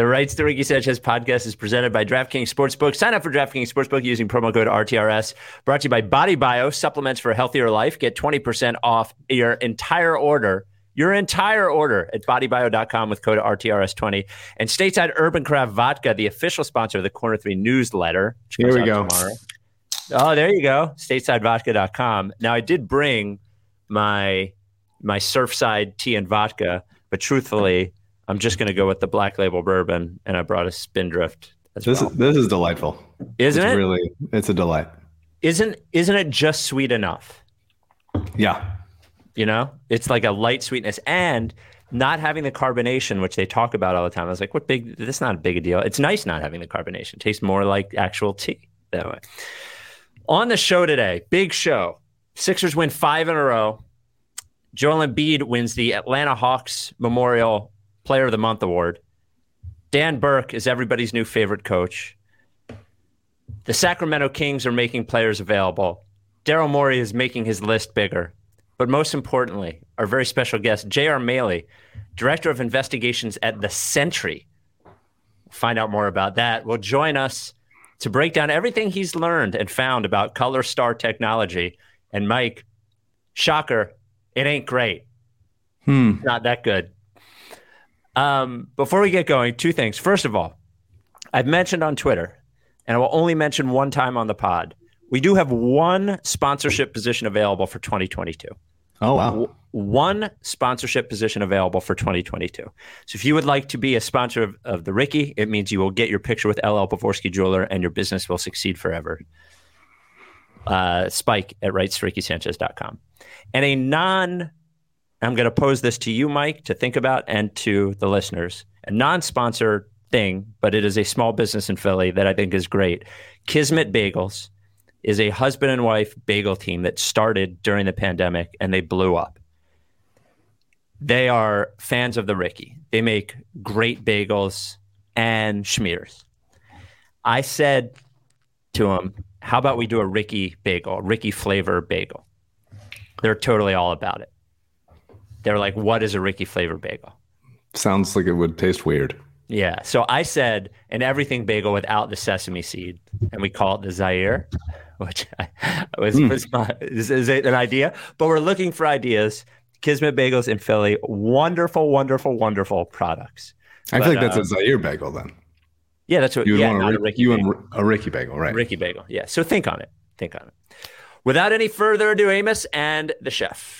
The Rights to Ricky Sanchez podcast is presented by DraftKings Sportsbook. Sign up for DraftKings Sportsbook using promo code RTRS. Brought to you by Body Bio, supplements for a healthier life. Get 20% off your entire order, your entire order at bodybio.com with code RTRS20. And Stateside Urban Craft Vodka, the official sponsor of the Corner 3 newsletter. Here we go. Tomorrow. Oh, there you go. StatesideVodka.com. Now, I did bring my my Surfside tea and vodka, but truthfully, I'm just going to go with the black label bourbon, and I brought a Spindrift. As This well. is this is delightful. isn't it's it? Really, it's a delight. Isn't isn't it just sweet enough? Yeah. You know, it's like a light sweetness and not having the carbonation, which they talk about all the time. I was like, what big? This is not a big a deal. It's nice not having the carbonation. It tastes more like actual tea that way. On the show today, big show. Sixers win five in a row. Joel Embiid wins the Atlanta Hawks Memorial Player of the Month award. Dan Burke is everybody's new favorite coach. The Sacramento Kings are making players available. Daryl Morey is making his list bigger. But most importantly, our very special guest, J.R. Mailey, Director of Investigations at The Sentry. Find out more about that. Will join us to break down everything he's learned and found about Color Star technology. And Mike, shocker, it ain't great. Hmm. Not that good. Um, before we get going, two things. First of all, I've mentioned on Twitter, and I will only mention one time on the pod. We do have one sponsorship position available for 2022 Oh wow. one sponsorship position available for 2022. So if you would like to be a sponsor of, of the Ricky, it means you will get your picture with LL Pavorsky Jeweler and your business will succeed forever. Uh, Spike at rightsrickysanchez.com. And a non, I'm going to pose this to you, Mike, to think about and to the listeners. A non sponsor thing, but it is a small business in Philly that I think is great. Kismet Bagels is a husband and wife bagel team that started during the pandemic and they blew up. They are fans of the Ricky. They make great bagels and schmears. I said to them, How about we do a Ricky bagel, Ricky flavor bagel? They're totally all about it. They're like, What is a Ricky flavor bagel? Sounds like it would taste weird. Yeah. So I said an everything bagel without the sesame seed, and we call it the Zaire, which was, was, my, is, is an idea. But we're looking for ideas. Kismet Bagels in Philly, wonderful, wonderful, wonderful products. I But, feel like that's uh, a Zaire bagel then. Yeah, that's what. You would yeah, want a, a Ricky you bagel. want a Ricky bagel, right? Ricky Bagel. Yeah. So think on it. Think on it. Without any further ado, Amos and the chef.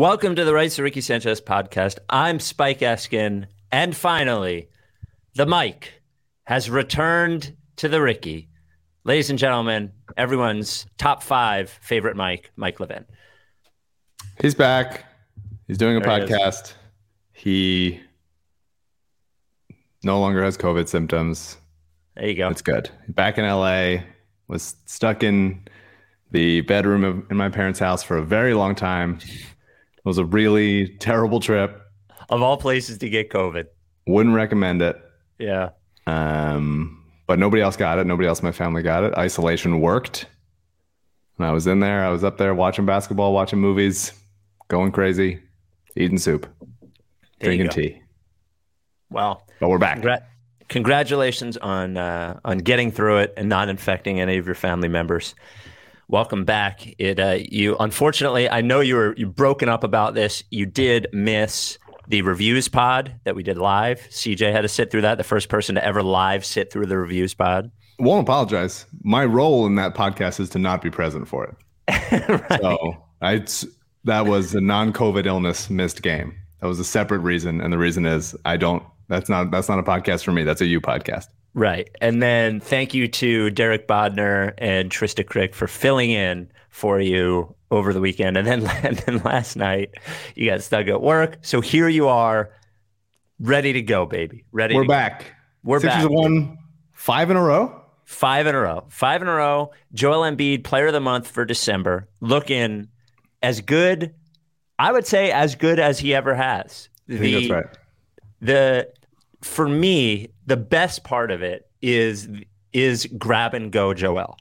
Welcome to the Rights to Ricky Sanchez podcast. I'm Spike Eskin. And finally, the mic has returned to the Ricky. Ladies and gentlemen, everyone's top five favorite Mike, Mike Levin. He's back. He's doing a There he podcast. He no longer has COVID symptoms. There you go. It's good. Back in LA, was stuck in the bedroom of, in my parents' house for a very long time. It was a really terrible trip. Of all places to get COVID. Wouldn't recommend it. Yeah. Um, but nobody else got it. Nobody else in my family got it. Isolation worked. And I was in there. I was up there watching basketball, watching movies, going crazy, eating soup, There drinking tea. Well, But we're back. congra- congratulations on uh, on getting through it and not infecting any of your family members. Welcome back. It uh, you unfortunately, I know you were you broken up about this. You did miss the reviews pod that we did live. CJ had to sit through that, the first person to ever live sit through the reviews pod. Won't apologize. My role in that podcast is to not be present for it. So I that was a non-COVID illness missed game. That was a separate reason, and the reason is I don't. That's not that's not a podcast for me. That's a you podcast. Right. And then thank you to Derek Bodner and Trista Crick for filling in for you over the weekend. And then, and then last night, you got stuck at work. So here you are, ready to go, baby. Ready. We're to go. back. We're Sixers back. won five in a row. Five in a row. Five in a row. Joel Embiid, player of the month for December, looking as good, I would say, as good as he ever has. I think that's right. the for me the best part of it is is grab and go joel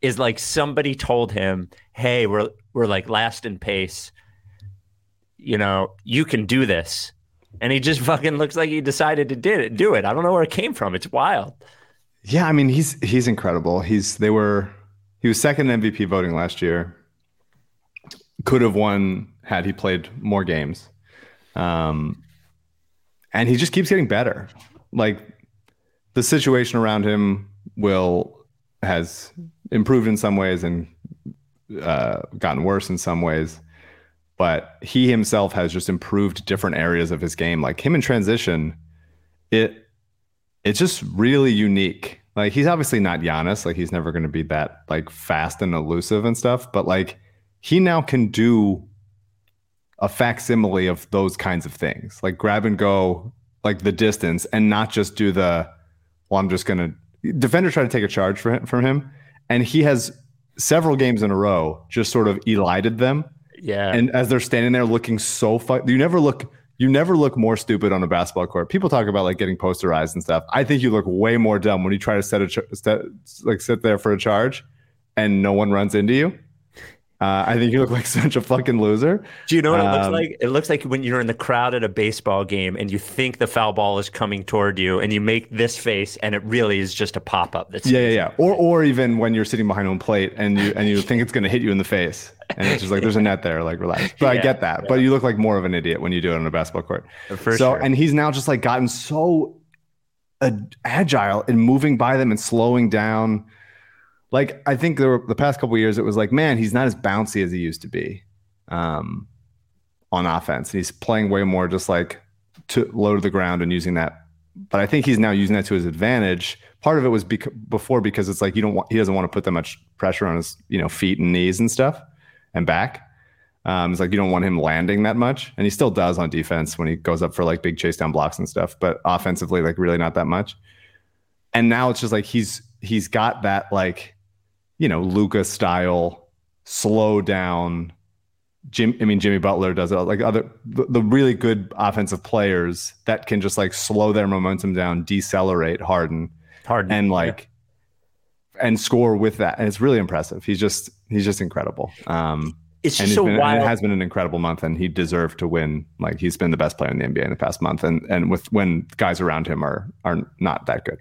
is like somebody told him hey we're we're like last in pace you know you can do this and he just fucking looks like he decided to did it do it i don't know where it came from it's wild Yeah, I mean he's he's incredible. He's they were he was second MVP voting last year. Could have won had he played more games. Um and he just keeps getting better. Like the situation around him will has improved in some ways and uh, gotten worse in some ways. But he himself has just improved different areas of his game. Like him in transition, it it's just really unique. Like he's obviously not Giannis. Like he's never going to be that like fast and elusive and stuff. But like he now can do a facsimile of those kinds of things, like grab and go, like the distance, and not just do the. Well, I'm just going to. Defenders try to take a charge for him, from him, and he has several games in a row just sort of elided them yeah and as they're standing there looking so fu- you never look you never look more stupid on a basketball court. People talk about like getting posterized and stuff. I think you look way more dumb when you try to set a ch- set, like sit there for a charge and no one runs into you. Uh, I think you look like such a fucking loser. do you know what it looks Um, like it looks like when you're in the crowd at a baseball game and you think the foul ball is coming toward you and you make this face and it really is just a pop-up that's Yeah, yeah, yeah. Or or even when you're sitting behind home plate and you and you think it's going to hit you in the face, and it's just like there's a net there, like relax. But I get that. But you look like more of an idiot when you do it on a basketball court. For so sure. and he's now just like gotten so uh, agile in moving by them and slowing down. Like I think were, the past couple years, it was like, man, he's not as bouncy as he used to be um, on offense. He's playing way more just like to low to the ground and using that. But I think he's now using that to his advantage. Part of it was bec- before because it's like you don't want he doesn't want to put that much pressure on his you know feet and knees and stuff and back. Um, it's like you don't want him landing that much, and he still does on defense when he goes up for like big chase down blocks and stuff. But offensively, like really not that much. And now it's just like he's he's got that like you know Luka style slow down. Jim, I mean Jimmy Butler does it. Like other the, the really good offensive players that can just like slow their momentum down, decelerate, harden, hard and like and score with that. And it's really impressive. He's just he's just incredible. Um, it's and just so been, wild it has been an incredible month, and he deserved to win. Like he's been the best player in the NBA in the past month, and and with when guys around him are are not that good.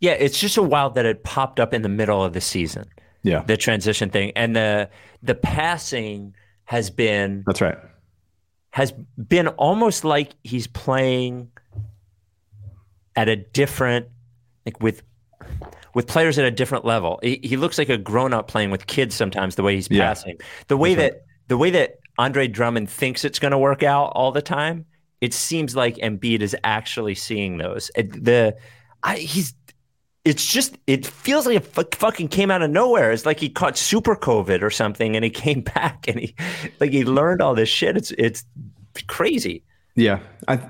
Yeah, it's just so wild that it popped up in the middle of the season, Yeah, the transition thing, and the the passing has been that's right. has been almost like he's playing at a different like with with players at a different level. He, he looks like a grown up playing with kids sometimes. The way he's Yeah. passing, the way That's that the way that Andre Drummond thinks it's going to work out all the time. It seems like Embiid is actually seeing those. The I, he's it's just it feels like it fu- fucking came out of nowhere. It's like he caught super COVID or something, and he came back and he like he learned all this shit. It's it's crazy. Yeah, I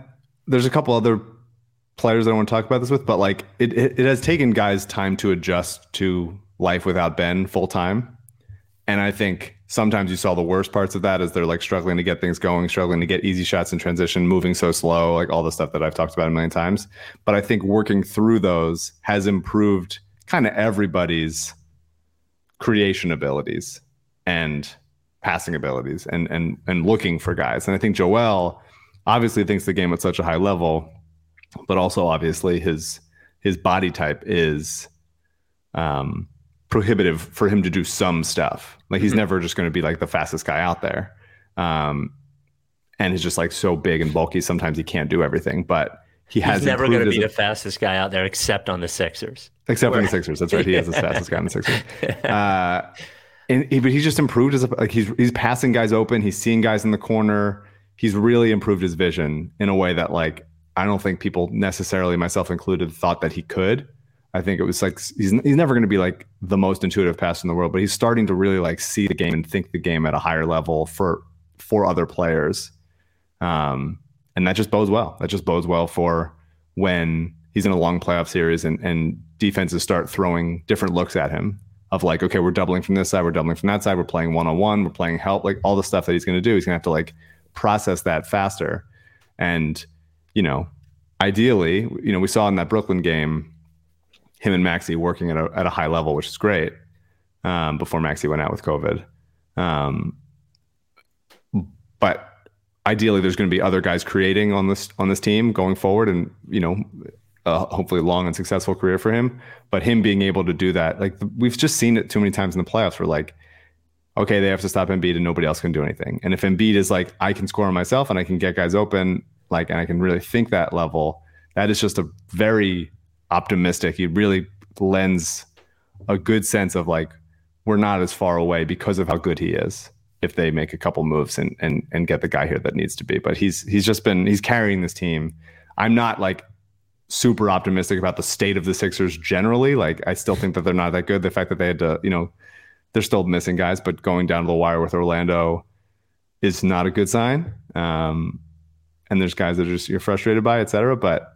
there's a couple other players I want to talk about this with, but like it, it, it has taken guys time to adjust to life without Ben full time. And I think sometimes you saw the worst parts of that as they're like struggling to get things going, struggling to get easy shots in transition, moving so slow, like all the stuff that I've talked about a million times. But I think working through those has improved kind of everybody's creation abilities and passing abilities and and and looking for guys. And I think Joel obviously thinks the game at such a high level, but also obviously his his body type is um, prohibitive for him to do some stuff. Like he's Mhm. never just going to be like the fastest guy out there. Um, and he's just like so big and bulky. Sometimes he can't do everything, but he has He's never going to be the fastest guy out there, except on the Sixers. except Where- the Sixers. That's right. He is the fastest guy in the Sixers. Uh, and he, but he's just improved as a, like he's he's passing guys open. He's seeing guys in the corner. He's really improved his vision in a way that like I don't think people necessarily, myself included, thought that he could. I think it was like he's he's never going to be like the most intuitive passer in the world, but he's starting to really like see the game and think the game at a higher level for for other players. Um, and that just bodes well. That just bodes well for when he's in a long playoff series and, and defenses start throwing different looks at him of like, okay, we're doubling from this side, we're doubling from that side, we're playing one on one, we're playing help, like all the stuff that he's going to do. He's going to have to like process that faster. And, you know, ideally, you know, we saw in that Brooklyn game, him and Maxi working at a, at a high level, which is great. Um, before Maxi went out with COVID. Um, but ideally there's going to be other guys creating on this on this team going forward and you know uh, hopefully a long and successful career for him but him being able to do that like we've just seen it too many times in the playoffs where like okay they have to stop Embiid and nobody else can do anything and if Embiid is like I can score on myself and I can get guys open like and I can really think that level that is just a very optimistic he really lends a good sense of like we're not as far away because of how good he is if they make a couple moves and and and get the guy here that needs to be. But he's he's just been he's carrying this team. I'm not like super optimistic about the state of the Sixers generally. Like I still think that they're not that good. The fact that they had to, you know, they're still missing guys, but going down to the wire with Orlando is not a good sign. Um, and there's guys that are just you're frustrated by, et cetera. But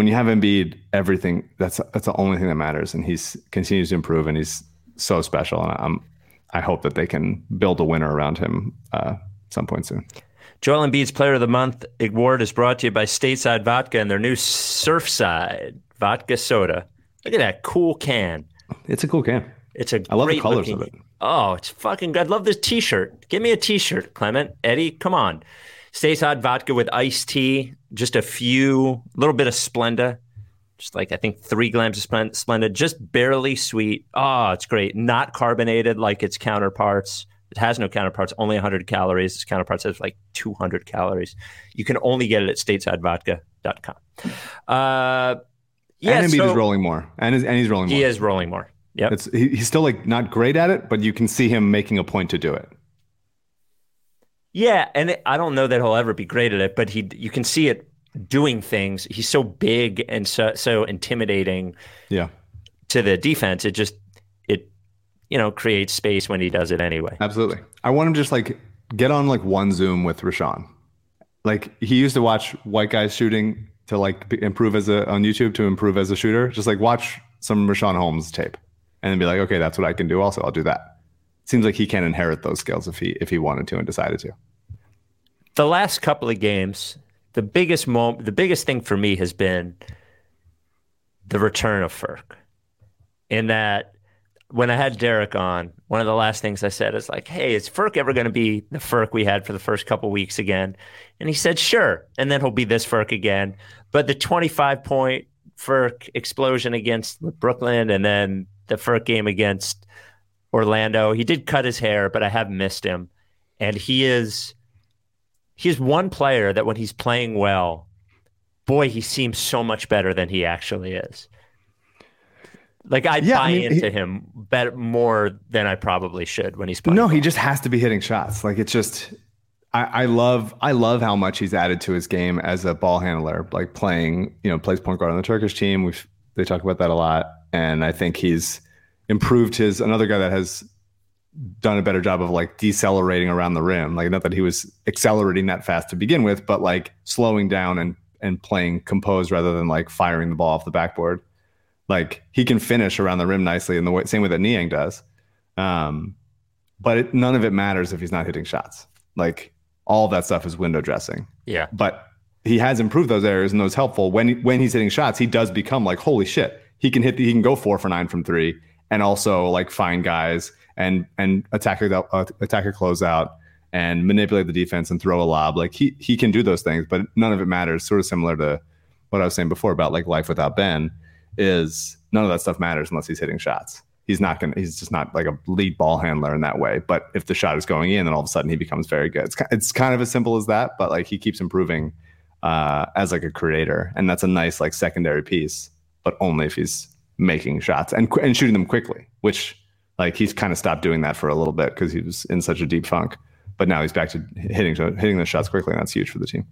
when you have Embiid, everything that's that's the only thing that matters, and he's continues to improve, and he's so special. And I'm I hope that they can build a winner around him uh, some point soon. Joel Embiid's Player of the Month award is brought to you by Stateside Vodka and their new Surfside Vodka Soda. Look at that cool can. It's a cool can. It's a I love the colors looking- of it. Oh, it's fucking good. I love this T-shirt. Give me a T-shirt, Clement. Eddie, come on. Stateside vodka with iced tea, just a few, a little bit of Splenda, just like I think three grams of Splenda, just barely sweet. Oh, it's great. Not carbonated like its counterparts. It has no counterparts. Only 100 calories. Its counterparts has like 200 calories. You can only get it at statesidevodka.com. Uh, yeah, and Embiid so is rolling more, and, is, and he's rolling more. he is rolling more. Yeah, It's he, he's still like not great at it, but you can see him making a point to do it. Yeah, and it, I don't know that he'll ever be great at it, but he you can see it doing things. He's so big and so so intimidating Yeah, to the defense. It just it you know creates space when he does it anyway. absolutely. I want him to just like get on like one Zoom with Richaun. Like he used to watch white guys shooting to like improve as a on YouTube to improve as a shooter. Just like watch some Richaun Holmes tape, and then be like, okay, that's what I can do. Also, I'll do that. Seems like he can inherit those skills if he if he wanted to and decided to. The last couple of games, the biggest moment, the biggest thing for me has been the return of Furk. In that, when I had Derek on, one of the last things I said is like, "Hey, is Furk ever going to be the Furk we had for the first couple weeks again?" And he said, "Sure." And then he'll be this Furk again. But the 25 point Furk explosion against Brooklyn, and then the Furk game against Orlando, he did cut his hair, but I have missed him, and he is he's one player that when he's playing well, boy, he seems so much better than he actually is. Like I Yeah, buy I mean, into he- him better more than I probably should when he's playing. No, well. he just has to be hitting shots. Like it's just I, I love I love how much he's added to his game as a ball handler, like playing, you know, plays point guard on the Turkish team. We've they talk about that a lot. And I think he's improved his another guy that has done a better job of like decelerating around the rim. Like not that he was accelerating that fast to begin with, but like slowing down and and playing composed rather than like firing the ball off the backboard. Like he can finish around the rim nicely in the way, same way that Niang does. Um, but it, none of it matters if he's not hitting shots. Like all that stuff is window dressing. yeah. But he has improved those areas and those helpful. When when he's hitting shots, he does become like holy shit. He can hit. the, He can go four for nine from three, and also like find guys and and attack a uh, attack a closeout and manipulate the defense and throw a lob. Like he he can do those things, but none of it matters. Sort of similar to what I was saying before about like life without Ben is none of that stuff matters unless he's hitting shots. he's not gonna. He's just not like a lead ball handler in that way. But if the shot is going in, then all of a sudden he becomes very good. It's it's kind of as simple as that. But like he keeps improving uh, as like a creator, and that's a nice like secondary piece. But only if he's making shots and and shooting them quickly, which like he's kind of stopped doing that for a little bit because he was in such a deep funk. But now he's back to hitting hitting the shots quickly, and that's huge for the team.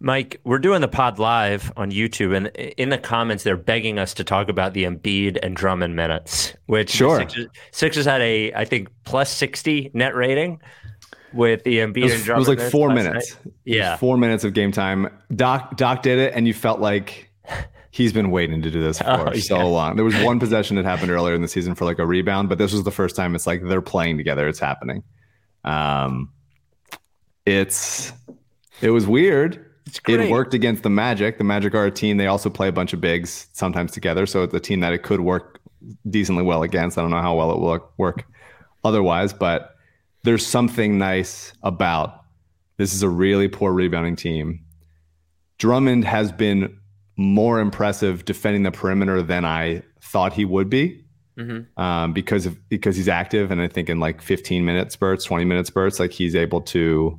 Mike, we're doing the pod live on YouTube, and in the comments, they're begging us to talk about the Embiid and Drummond minutes, which Sure. Sixers, Sixers had a, I think, plus 60 net rating with the Embiid was, and it was like four minutes. night. Yeah. four minutes of game time. Doc Doc did it, and you felt like he's been waiting to do this for Oh, so yeah. long. There was one possession that happened earlier in the season for like a rebound, but this was the first time it's like they're playing together. It's happening. Um, it's it was weird. It's great. It worked against the Magic. The Magic are a team. They also play a bunch of bigs sometimes together, so it's a team that it could work decently well against. I don't know how well it will work otherwise, but there's something nice about this is a really poor rebounding team. Drummond has been more impressive defending the perimeter than I thought he would be Mhm. um, because of because he's active, and I think in like 15 minute spurts, 20 minute spurts, like he's able to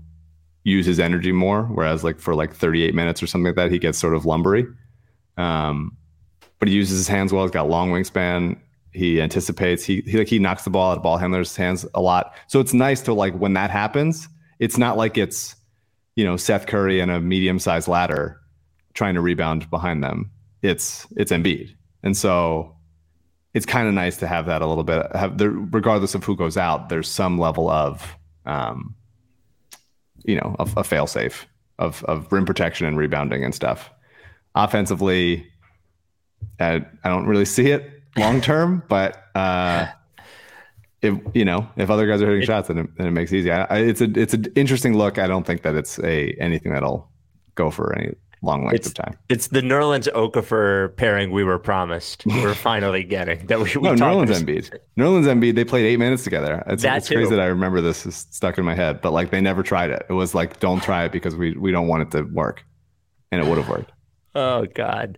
use his energy more. Whereas like for like 38 minutes or something like that, he gets sort of lumbery. Um, but he uses his hands well. He's got long wingspan. He anticipates. He, he like he knocks the ball out of ball handlers' hands a lot. So it's nice to like when that happens. It's not like it's you know Seth Curry and a medium sized ladder trying to rebound behind them. It's it's Embiid, and so it's kind of nice to have that a little bit. Have there, regardless of who goes out, there's some level of um, you know a, a fail safe of of rim protection and rebounding and stuff. Offensively, I, I don't really see it long term, but uh, if you know if other guys are hitting shots, then it, then it makes it easy. I, I, it's a it's an interesting look. I don't think that it's a anything that'll go for any long length It's- of time. It's the Nerlens Okafor pairing we were promised. We're finally getting that we, we No, Nerlens Embiid. Nerlens Embiid. They played eight minutes together. It's, That it's crazy that I remember this is stuck in my head, but like they never tried it. It was like, don't try it because we we don't want it to work, and it would have worked. Oh God,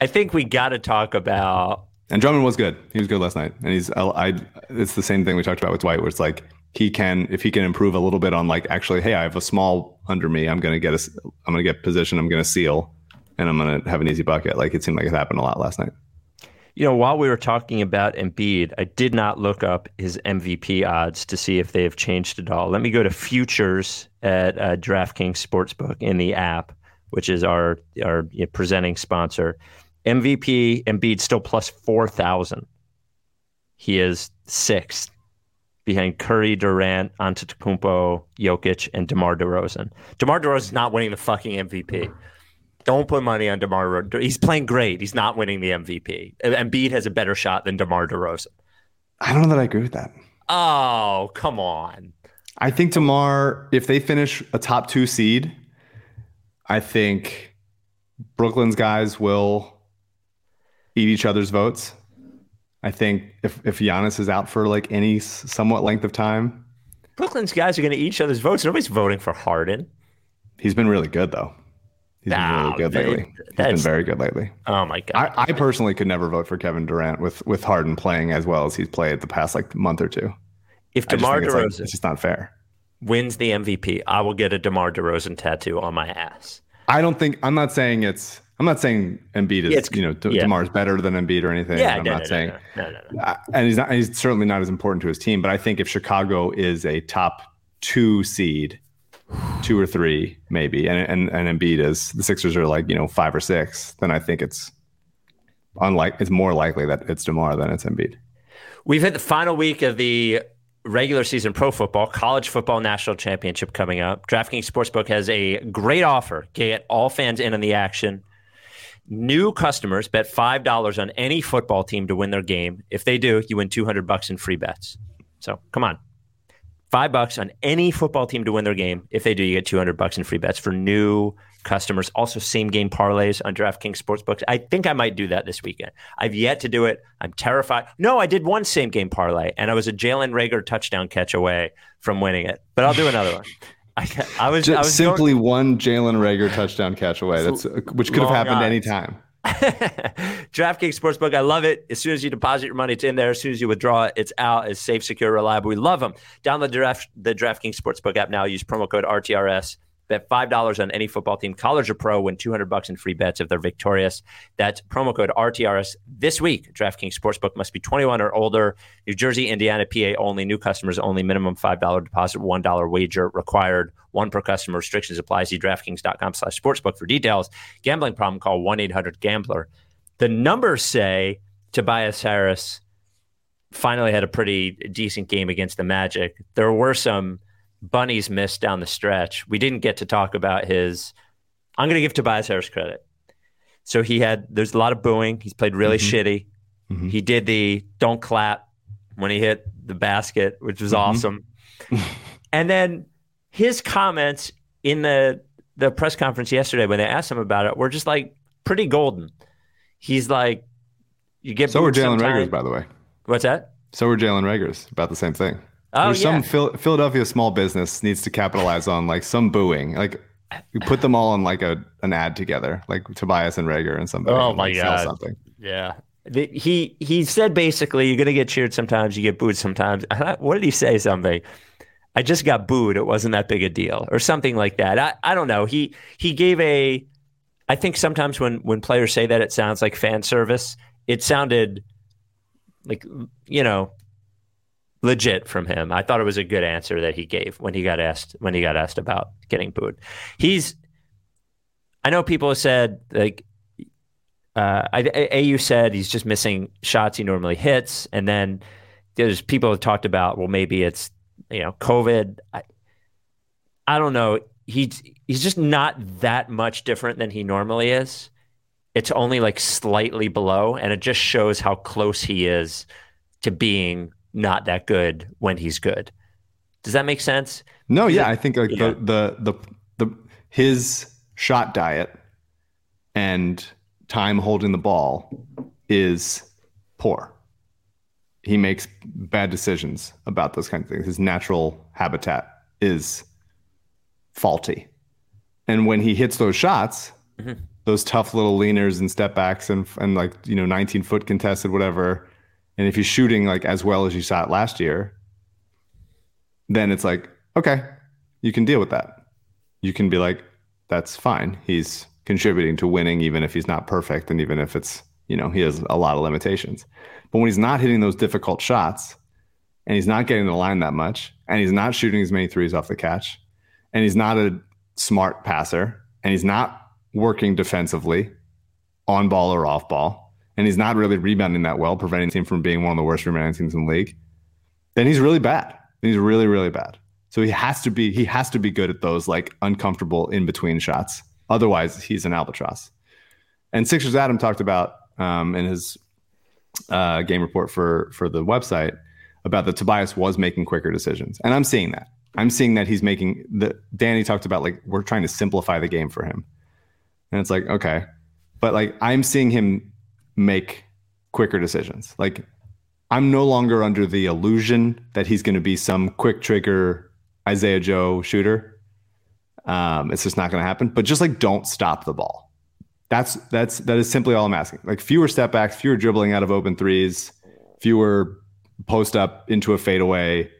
I think we got to talk about And Drummond was good. He was good last night, and he's I. I it's the same thing we talked about with Dwight, where it's like he can if he can improve a little bit on like actually, hey, I have a small under me. I'm gonna get a, I'm gonna get position. I'm gonna seal, and I'm gonna have an easy bucket. Like it seemed like it happened a lot last night. You know, while we were talking about Embiid, I did not look up his MVP odds to see if they have changed at all. Let me go to futures at uh, DraftKings Sportsbook in the app, which is our our you know, presenting sponsor. MVP Embiid still plus four thousand. He is sixth behind Curry, Durant, Antetokounmpo, Jokic, and DeMar DeRozan. DeMar DeRozan's not winning the fucking MVP. Don't put money on DeMar. DeRozan. He's playing great. He's not winning the MVP. Embiid has a better shot than DeMar DeRozan. I don't know that I agree with that. Oh, come on. I think DeMar, if they finish a top two seed, I think Brooklyn's guys will eat each other's votes. I think if if Giannis is out for like any somewhat length of time, Brooklyn's guys are going to eat each other's votes. Nobody's voting for Harden. he's been really good though. He's been really good lately. He's been very good lately. Oh my god. I, I personally could never vote for Kevin Durant with with Harden playing as well as he's played the past like month or two. if DeMar think it's, like, DeRozan it's just not fair. wins the MVP, I will get a DeMar DeRozan tattoo on my ass. I don't think I'm not saying it's I'm not saying Embiid is it's- you know De- yeah. Demar's better than Embiid or anything. Yeah, I'm no, not no, saying, no. I- and he's not. He's certainly not as important to his team. But I think if Chicago is a top two seed, two or three maybe, and and and Embiid is the Sixers are like you know five or six, then I think it's unlike it's more likely that it's Demar than it's Embiid. We've hit the final week of the regular season pro football, college football national championship coming up. DraftKings Sportsbook has a great offer. Get all fans in on the action. New customers bet $5 on any football team to win their game. If they do, you win 200 bucks in free bets. So, come on. 5 bucks on any football team to win their game. If they do, you get 200 bucks in free bets for new customers. Also, same game parlays on DraftKings Sportsbooks. I think I might do that this weekend. I've yet to do it. I'm terrified. No, I did one same game parlay, and I was a Jalen Reagor touchdown catch away from winning it. But I'll do another one. I, I was, I Just was simply one Jalen Reagor touchdown catch away. That's uh, which could have happened odds. any time. DraftKings Sportsbook, I love it. As soon as you deposit your money, it's in there. As soon as you withdraw it, it's out. It's safe, secure, reliable. We love them. Download the, draft, the DraftKings Sportsbook app now. Use promo code RTRS. Bet $5 on any football team, college or pro, win 200 bucks in free bets if they're victorious. That's promo code RTRS this week. DraftKings Sportsbook must be 21 or older. New Jersey, Indiana, PA only. New customers only. Minimum $5 deposit, $1 wager required. One per customer. Restrictions apply. See DraftKings.com slash sportsbook for details. Gambling problem, call 1-800-GAMBLER. The numbers say Tobias Harris finally had a pretty decent game against the Magic. There were some bunnies missed down the stretch. We didn't get to talk about his. I'm going to give Tobias Harris credit. So he had. There's a lot of booing. He's played really mm-hmm. shitty. Mm-hmm. He did the don't clap when he hit the basket, which was mm-hmm. awesome. and then his comments in the the press conference yesterday when they asked him about it were just like pretty golden. He's like, you get So were Jalen Reagor's, by the way. What's that? So were Jalen Reagor's about the same thing. Oh, There's yeah. some Phil- Philadelphia small business needs to capitalize on like some booing. Like you put them all on like a an ad together, like Tobias and Reagor and somebody. Oh, and, my like, sell God. Something. Yeah. The, he he said basically you're gonna get cheered sometimes, you get booed sometimes. What did he say? Something. I just got booed. It wasn't that big a deal, or something like that. I, I don't know. He he gave a. I think sometimes when when players say that, it sounds like fan service. It sounded like you know legit from him. I thought it was a good answer that he gave when he got asked when he got asked about getting booed. He's. I know people said like uh, AU said he's just missing shots he normally hits, and then there's people have talked about well maybe it's you know COVID. I, I don't know. He's he's just not that much different than he normally is. It's only like slightly below, and it just shows how close he is to being not that good when he's good. Does that make sense? No, yeah, I think like yeah. the, the the the his shot diet and time holding the ball is poor. He makes bad decisions about those kinds of things. His natural habitat is faulty. And when he hits those shots, Mhm. those tough little leaners and step backs and and like, you know, 19 foot contested whatever, and if he's shooting like as well as you shot last year, then it's like, okay, you can deal with that. You can be like, that's fine. He's contributing to winning, even if he's not perfect, and even if it's, you know, he has a lot of limitations. But when he's not hitting those difficult shots, and he's not getting the line that much, and he's not shooting as many threes off the catch, and he's not a smart passer, and he's not working defensively on ball or off ball, and he's not really rebounding that well, preventing the team from being one of the worst rebounding teams in the league, then he's really bad. He's really, really bad. So he has to be he has to be good at those like uncomfortable in between shots. Otherwise, he's an albatross. And Sixers Adam talked about um, in his uh, game report for for the website about that Tobias was making quicker decisions, and I'm seeing that. I'm seeing that he's making the. Danny talked about like we're trying to simplify the game for him, and it's like okay, but like I'm seeing him make quicker decisions. Like I'm no longer under the illusion that he's going to be some quick trigger Isaiah Joe shooter. Um, it's just not going to happen. But just like don't stop the ball. That's that's that is simply all I'm asking. Like fewer step backs, fewer dribbling out of open threes, fewer post up into a fadeaway,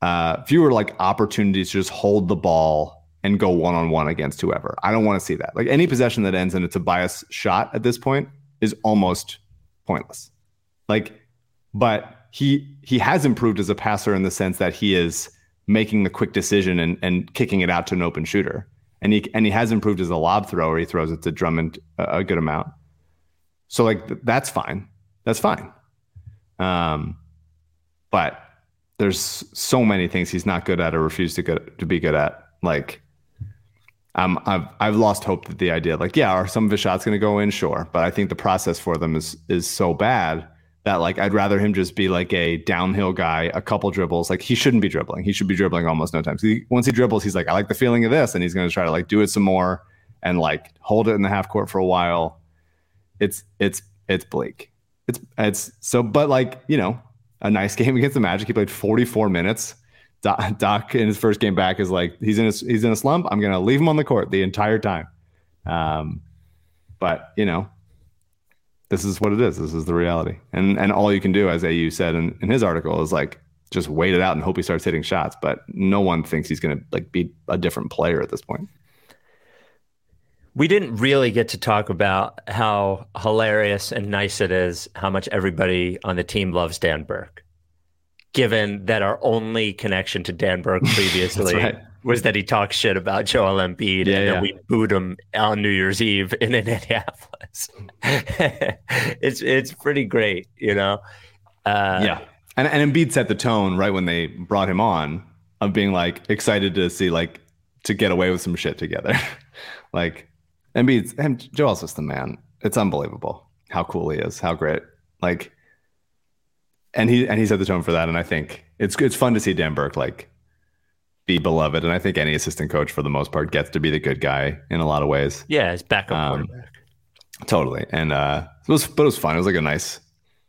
uh, fewer like opportunities to just hold the ball and go one on one against whoever. I don't want to see that. Like any possession that ends and it's a Tobias shot at this point is almost pointless. Like but he he has improved as a passer in the sense that he is making the quick decision and, and kicking it out to an open shooter. And he and he has improved as a lob thrower. He throws it to Drummond a, a good amount. So like th- that's fine. That's fine. Um, but there's so many things he's not good at or refused to good to be good at. Like um, I've I've lost hope that the idea like yeah, are some of his shots going to go in? Sure, but I think the process for them is is so bad that like I'd rather him just be like a downhill guy, a couple dribbles. Like he shouldn't be dribbling. He should be dribbling almost no time. So he, once he dribbles, he's like, I like the feeling of this, and he's going to try to like do it some more and like hold it in the half court for a while. It's it's it's bleak. It's it's so, but like you know, a nice game against the Magic. He played 44 minutes. Doc, Doc in his first game back is like he's in a, he's in a slump. I'm to leave him on the court the entire time. Um, but you know, this is what it is. This is the reality. And and all you can do, as AU said in, in his article, is like just wait it out and hope he starts hitting shots. But no one thinks he's to like be a different player at this point. We didn't really get to talk about how hilarious and nice it is how much everybody on the team loves Dan Burke. Given that our only connection to Dan Burke previously right. was that he talks shit about Joel Embiid Yeah, and yeah. then we booed him on New Year's Eve in an Indianapolis. it's it's pretty great, you know. Uh, yeah. And and Embiid set the tone right when they brought him on of being like excited to see like to get away with some shit together. like Embiid's and Joel's just the man. It's unbelievable how cool he is, how great. Like and he and he set the tone for that. And I think it's it's fun to see Dan Burke like be beloved. And I think any assistant coach for the most part gets to be the good guy in a lot of ways. Yeah, it's backup Um, quarterback. Totally. And uh it was but it was fun. It was like a nice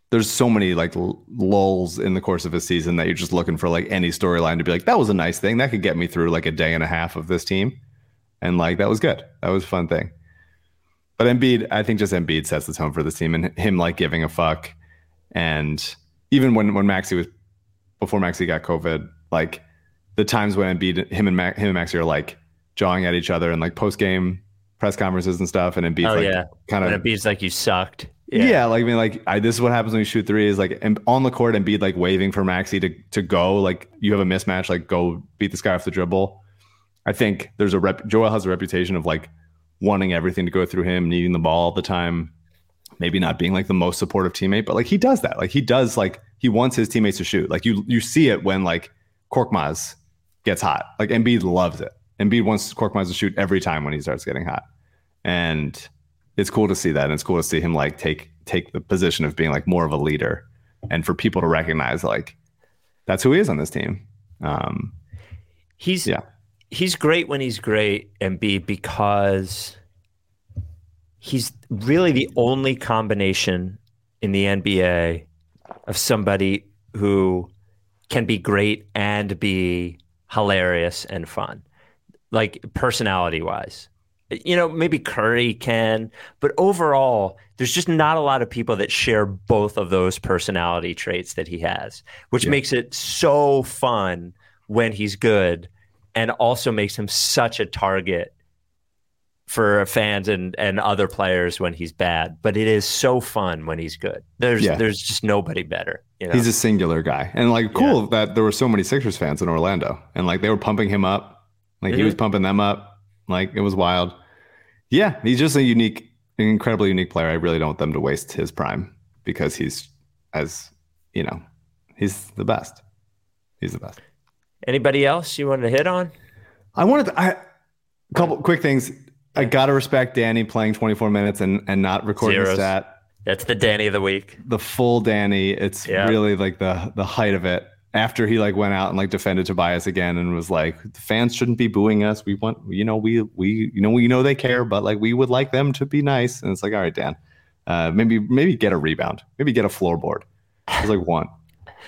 there's so many like l- lulls in the course of a season that you're just looking for like any storyline to be like that was a nice thing that could get me through like a day and a half of this team and like that was good that was a fun thing but Embiid I think just Embiid sets the tone for this team and him like giving a fuck and even when when Maxi was before Maxi got COVID like the times when Embiid him and Ma- him and Maxi are like jawing at each other and like post game press conferences and stuff and Embiid's Oh like yeah, kind and of Embiid's like you sucked. yeah. like I mean, like I, this is what happens when you shoot three is like and on the court and be like waving for Maxi to to go. Like you have a mismatch, like go beat this guy off the dribble. I think there's a rep. Joel has a reputation of like wanting everything to go through him, needing the ball all the time, maybe not being like the most supportive teammate, but like he does that. Like he does like he wants his teammates to shoot. Like you you see it when like Korkmaz gets hot. Like Embiid loves it. Embiid wants Korkmaz to shoot every time when he starts getting hot, and it's cool to see that. And it's cool to see him like take take the position of being like more of a leader, and for people to recognize like that's who he is on this team. Um, He's Yeah. he's great when he's great, Embiid, because he's really the only combination in the NBA of somebody who can be great and be hilarious and fun, like personality wise. You know, maybe Curry can, but overall, there's just not a lot of people that share both of those personality traits that he has, which makes it so fun when he's good and also makes him such a target for fans and, and other players when he's bad. But it is so fun when he's good. There's Yeah. there's just nobody better. You know? He's a singular guy, and like cool that there were so many Sixers fans in Orlando, and like they were pumping him up, like he Mhm. was pumping them up, like it was wild. Yeah, he's just a unique, an incredibly unique player. I really don't want them to waste his prime because he's as you know, he's the best. He's the best. Anybody else you wanted to hit on? I wanted to, I, a couple quick things. I gotta respect Danny playing 24 minutes and and not recording Zeros. stat. That's the Danny of the week. the full Danny. It's Yeah. really like the the height of it. After he like went out and like defended Tobias again and was like, the fans shouldn't be booing us. We want, you know, we we you know we know they care, but like we would like them to be nice. And it's like, all right, Dan, uh, maybe maybe get a rebound, maybe get a floorboard. It's like one.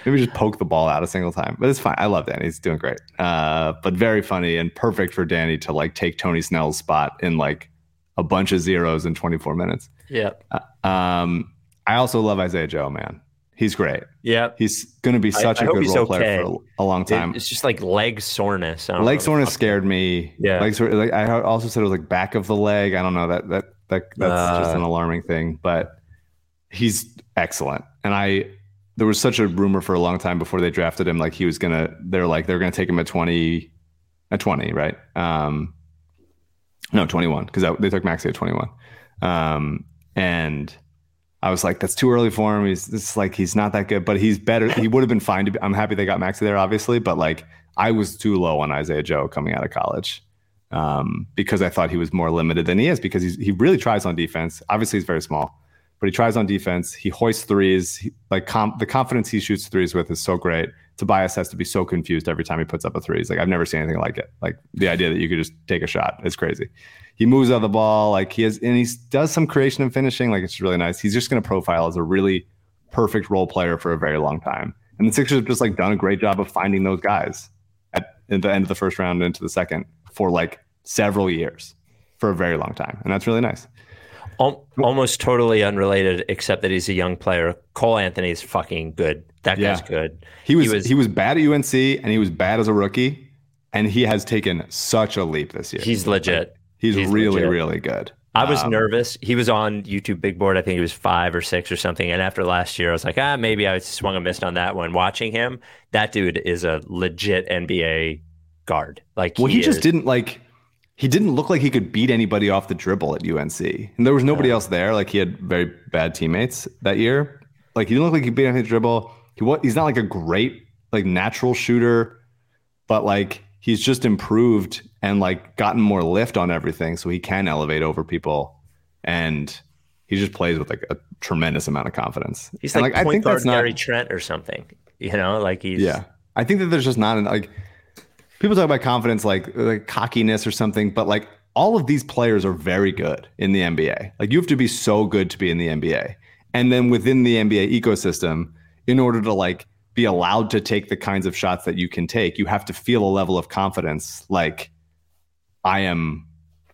Maybe just poke the ball out a single time, but it's fine. I love Danny; he's doing great. Uh, but very funny and perfect for Danny to like take Tony Snell's spot in like a bunch of zeros in 24 minutes. Yeah. Um, I also love Isaiah Joe, man. He's great. Yeah. He's going to be such I a hope good role player for a, a long time. It's just like leg soreness. I Leg soreness scared me. Yeah. Leg sore, like I also said it was like back of the leg. I don't know that that that that's just Uh. an alarming thing, but he's excellent. And I there was such a rumor for a long time before they drafted him, like he was gonna. They're like they're gonna take him at twenty, at twenty, right? Um, no, twenty one because they took Maxi at twenty one, um, and I was like, that's too early for him. He's it's like he's not that good, but he's better. He would have been fine to be. I'm happy they got Maxi there, obviously, but like I was too low on Isaiah Joe coming out of college um, because I thought he was more limited than he is because he's, he really tries on defense. Obviously, he's very small, but he tries on defense. He hoists threes. He, like com- the confidence he shoots threes with is so great. Tobias has to be so confused every time he puts up a three. He's like, I've never seen anything like it. Like the idea that you could just take a shot is crazy. He moves out of the ball. Like he has, and he does some creation and finishing. Like it's really nice. He's just going to profile as a really perfect role player for a very long time. And the Sixers have just like done a great job of finding those guys at, at the end of the first round into the second for like several years for a very long time. And that's really nice. Al- almost totally unrelated, except that he's a young player. Cole Anthony is fucking good. That guy's good. He was, he was bad at UNC and he was bad as a rookie, and he has taken such a leap this year. He's legit. He's, he's really legit. really good. I was Um, nervous. He was on YouTube Big Board. I think he was five or six or something. And after last year, I was like, ah, maybe I swung a missed on that one. Watching him, that dude is a legit NBA guard. Like, Well, he, just is- didn't like. He didn't look like he could beat anybody off the dribble at UNC, and there was nobody else there. Like he had very bad teammates that year. Like he didn't look like he could beat anything the dribble. He what? He's not like a great like natural shooter, but like he's just improved and like gotten more lift on everything, so he can elevate over people, and he just plays with like a tremendous amount of confidence. He's And, like, point guard that's not- Gary Trent or something. You know, like he's yeah, I think that there's just not an, like people talk about confidence, like like cockiness or something, but like all of these players are very good in the NBA. Like you have to be so good to be in the NBA, and then within the NBA ecosystem, in order to like be allowed to take the kinds of shots that you can take, you have to feel a level of confidence, like I am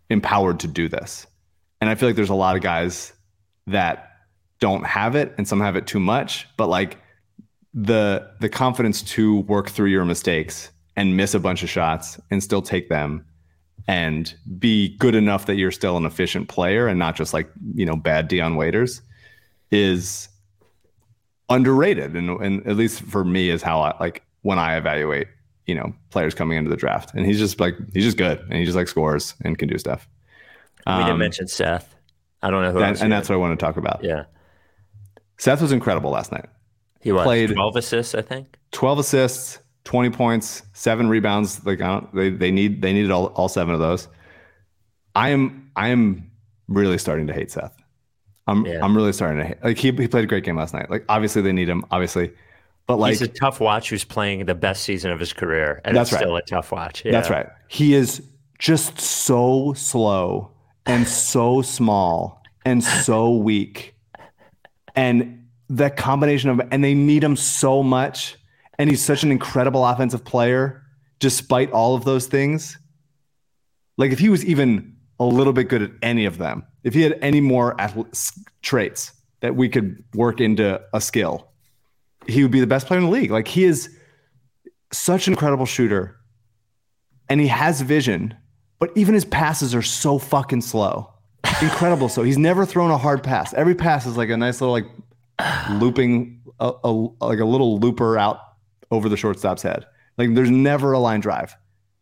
empowered to do this. And I feel like there's a lot of guys that don't have it, and some have it too much, but like the the confidence to work through your mistakes and miss a bunch of shots and still take them and be good enough that you're still an efficient player and not just like you know bad Dion Waiters is underrated. And, and at least for me is how I like when I evaluate you know players coming into the draft. And he's just like he's just good and he just like scores and can do stuff. We didn't Um, mention Seth. I don't know who that- else. and that's what I want to talk about. Yeah, Seth was incredible last night. He was. Played- twelve assists, I think. 12 assists, 20 points, seven rebounds. Like I don't, they they need they needed all, all seven of those. I am I am really starting to hate Seth. I'm Yeah. I'm really starting to hate. Like he he played a great game last night. Like obviously they need him, obviously, but like he's a tough watch. Who's playing the best season of his career, and That's it's right. still a tough watch. that's right. He is just so slow and so small and so weak, and that combination of and they need him so much, and he's such an incredible offensive player despite all of those things. Like if he was even a little bit good at any of them, if he had any more traits that we could work into a skill, he would be the best player in the league. Like he is such an incredible shooter and he has vision, but even his passes are so fucking slow. Incredible. So he's never thrown a hard pass. Every pass is like a nice little like looping a, a like a little looper out over the shortstop's head. Like there's never a line drive.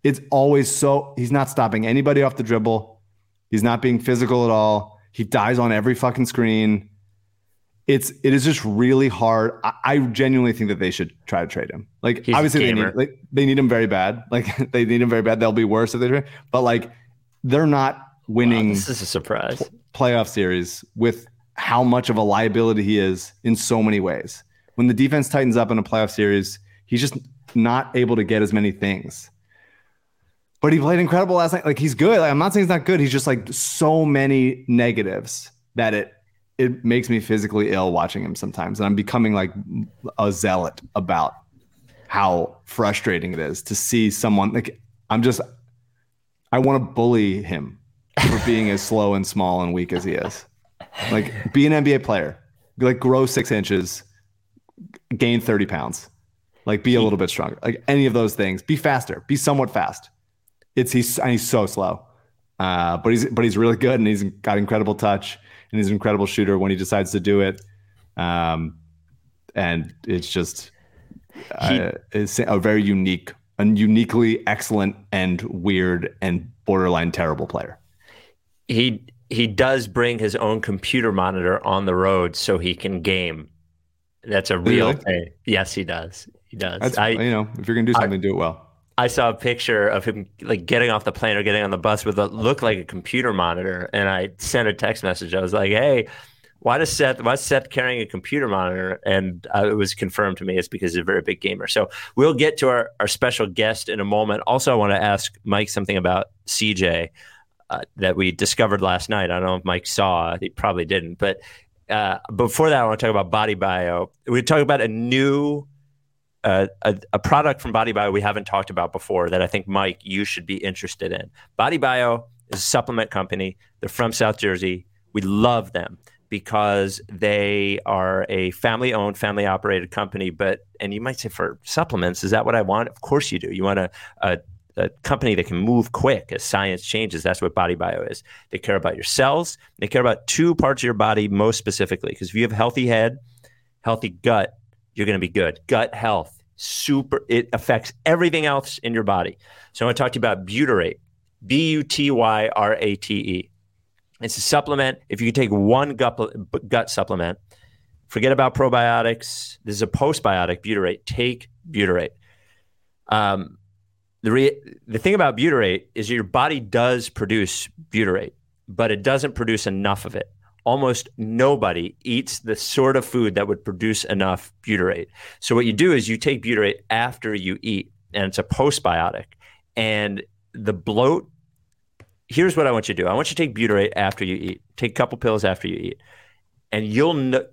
It's always so he's not stopping anybody off the dribble. He's not being physical at all. He dies on every fucking screen. It's it is just really hard. I, I genuinely think that they should try to trade him. Like He's obviously they need like, they need him very bad. Like they need him very bad. They'll be worse if they trade. But like they're not winning This is a surprise. playoff series with how much of a liability he is in so many ways. When the defense tightens up in a playoff series, he's just not able to get as many things. But he played incredible last night. Like he's good. Like, I'm not saying he's not good. He's just like so many negatives that it it makes me physically ill watching him sometimes. And I'm becoming like a zealot about how frustrating it is to see someone like I'm just I want to bully him for being as slow and small and weak as he is. Like, be an NBA player. Like, grow six inches, gain 30 pounds. Like, be a little bit stronger. Like, any of those things. Be faster. Be somewhat fast. It's he's and he's so slow. Uh, but he's but he's really good and he's got incredible touch and he's an incredible shooter when he decides to do it. Um, and it's just uh, it's a very unique, a uniquely excellent and weird and borderline terrible player. he he does bring his own computer monitor on the road so he can game. That's a real Really? thing. Yes, he does. He does. That's I you know, if you're gonna do something, do it well. I saw a picture of him like getting off the plane or getting on the bus with what looked like a computer monitor, and I sent a text message. I was like, "Hey, why does Seth? Why is Seth carrying a computer monitor?" And uh, it was confirmed to me it's because he's a very big gamer. So we'll get to our our special guest in a moment. Also, I want to ask Mike something about CJ uh, that we discovered last night. I don't know if Mike saw. He probably didn't. But uh, before that, I want to talk about Body Bio. We talk about a new a, a product from Body Bio we haven't talked about before that I think Mike you should be interested in. Body Bio is a supplement company. They're from South Jersey. We love them because they are a family owned, family operated company. But, and you might say for supplements, is that what I want? Of course you do. You want a, a, a company that can move quick as science changes. That's what Body Bio is. They care about your cells, they care about two parts of your body most specifically. Because if you have a healthy head, healthy gut, you're going to be good. Gut health, super, it affects everything else in your body. So I want to talk to you about butyrate, B U T Y R A T E. It's a supplement. If you can take one gut, gut supplement, forget about probiotics. This is a postbiotic butyrate. Take butyrate. Um, the re- the thing about butyrate is your body does produce butyrate, but it doesn't produce enough of it. Almost nobody eats the sort of food that would produce enough butyrate. So what you do is you take butyrate after you eat, and it's a postbiotic. And the bloat here's what I want you to do. I want you to take butyrate after you eat. Take a couple pills after you eat, and you'll no-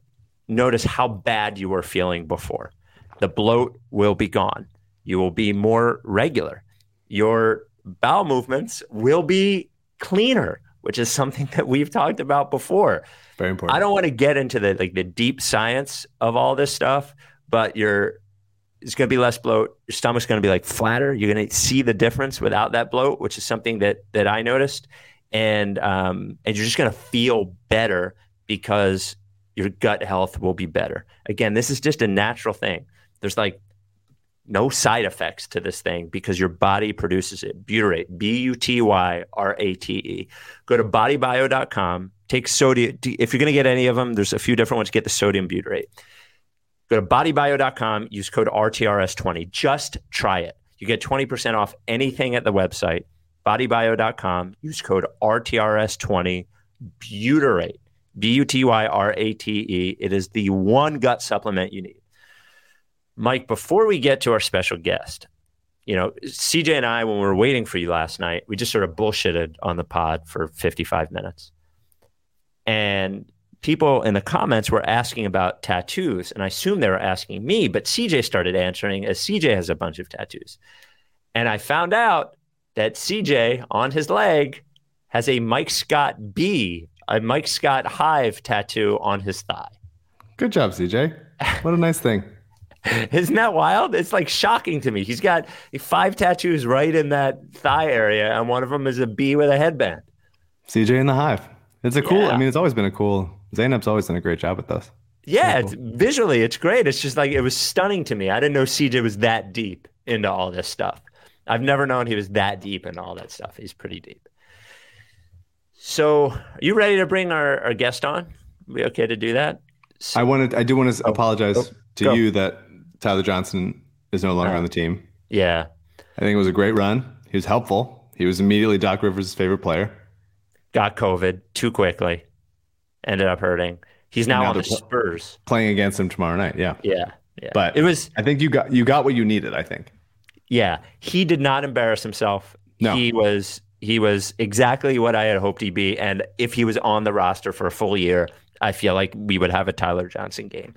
notice how bad you were feeling before. The bloat will be gone. You will be more regular. Your bowel movements will be cleaner, which is something that we've talked about before. Very important. I don't want to get into the like the deep science of all this stuff, but your it's going to be less bloat. Your stomach's going to be like flatter. You're going to see the difference without that bloat, which is something that that I noticed, and um, and you're just going to feel better because your gut health will be better. Again, this is just a natural thing. There's like no side effects to this thing because your body produces it. Butyrate, B U T Y R A T E. Go to bodybio.com. Take sodium. If you're going to get any of them, there's a few different ones. Get the sodium butyrate. Go to bodybio.com, use code RTRS20. Just try it. You get 20% off anything at the website. Bodybio.com, use code RTRS20. Butyrate, B U T Y R A T E. It is the one gut supplement you need. Mike, before we get to our special guest, you know, CJ and I, when we were waiting for you last night, we just sort of bullshitted on the pod for 55 minutes. And people in the comments were asking about tattoos, and I assume they were asking me, but CJ started answering as CJ has a bunch of tattoos. And I found out that CJ on his leg has a Mike Scott bee, a Mike Scott hive tattoo on his thigh. Good job, CJ. What a nice thing. Isn't that wild? It's like shocking to me. He's got five tattoos right in that thigh area, and one of them is a bee with a headband. CJ in the hive. It's a cool. Yeah. I mean, it's always been a cool. Zaynab's always done a great job with this. Yeah, Very it's, visually, it's great. It's just like it was stunning to me. I didn't know CJ was that deep into all this stuff. I've never known he was that deep into all that stuff. He's pretty deep. So, are you ready to bring our, our guest on? We okay to do that? I wanted. I do want to oh, apologize oh, to go. you that Tyler Johnson is no longer Uh. on the team. Yeah. I think it was a great run. He was helpful. He was immediately Doc Rivers' favorite player. Got COVID too quickly. Ended up hurting. He's now Now on the pl- Spurs. Playing against him tomorrow night. Yeah. Yeah. Yeah. But it was I think you got you got what you needed. I think. Yeah, he did not embarrass himself. No. He was he was exactly what I had hoped he'd be. And if he was on the roster for a full year, I feel like we would have a Tyler Johnson game.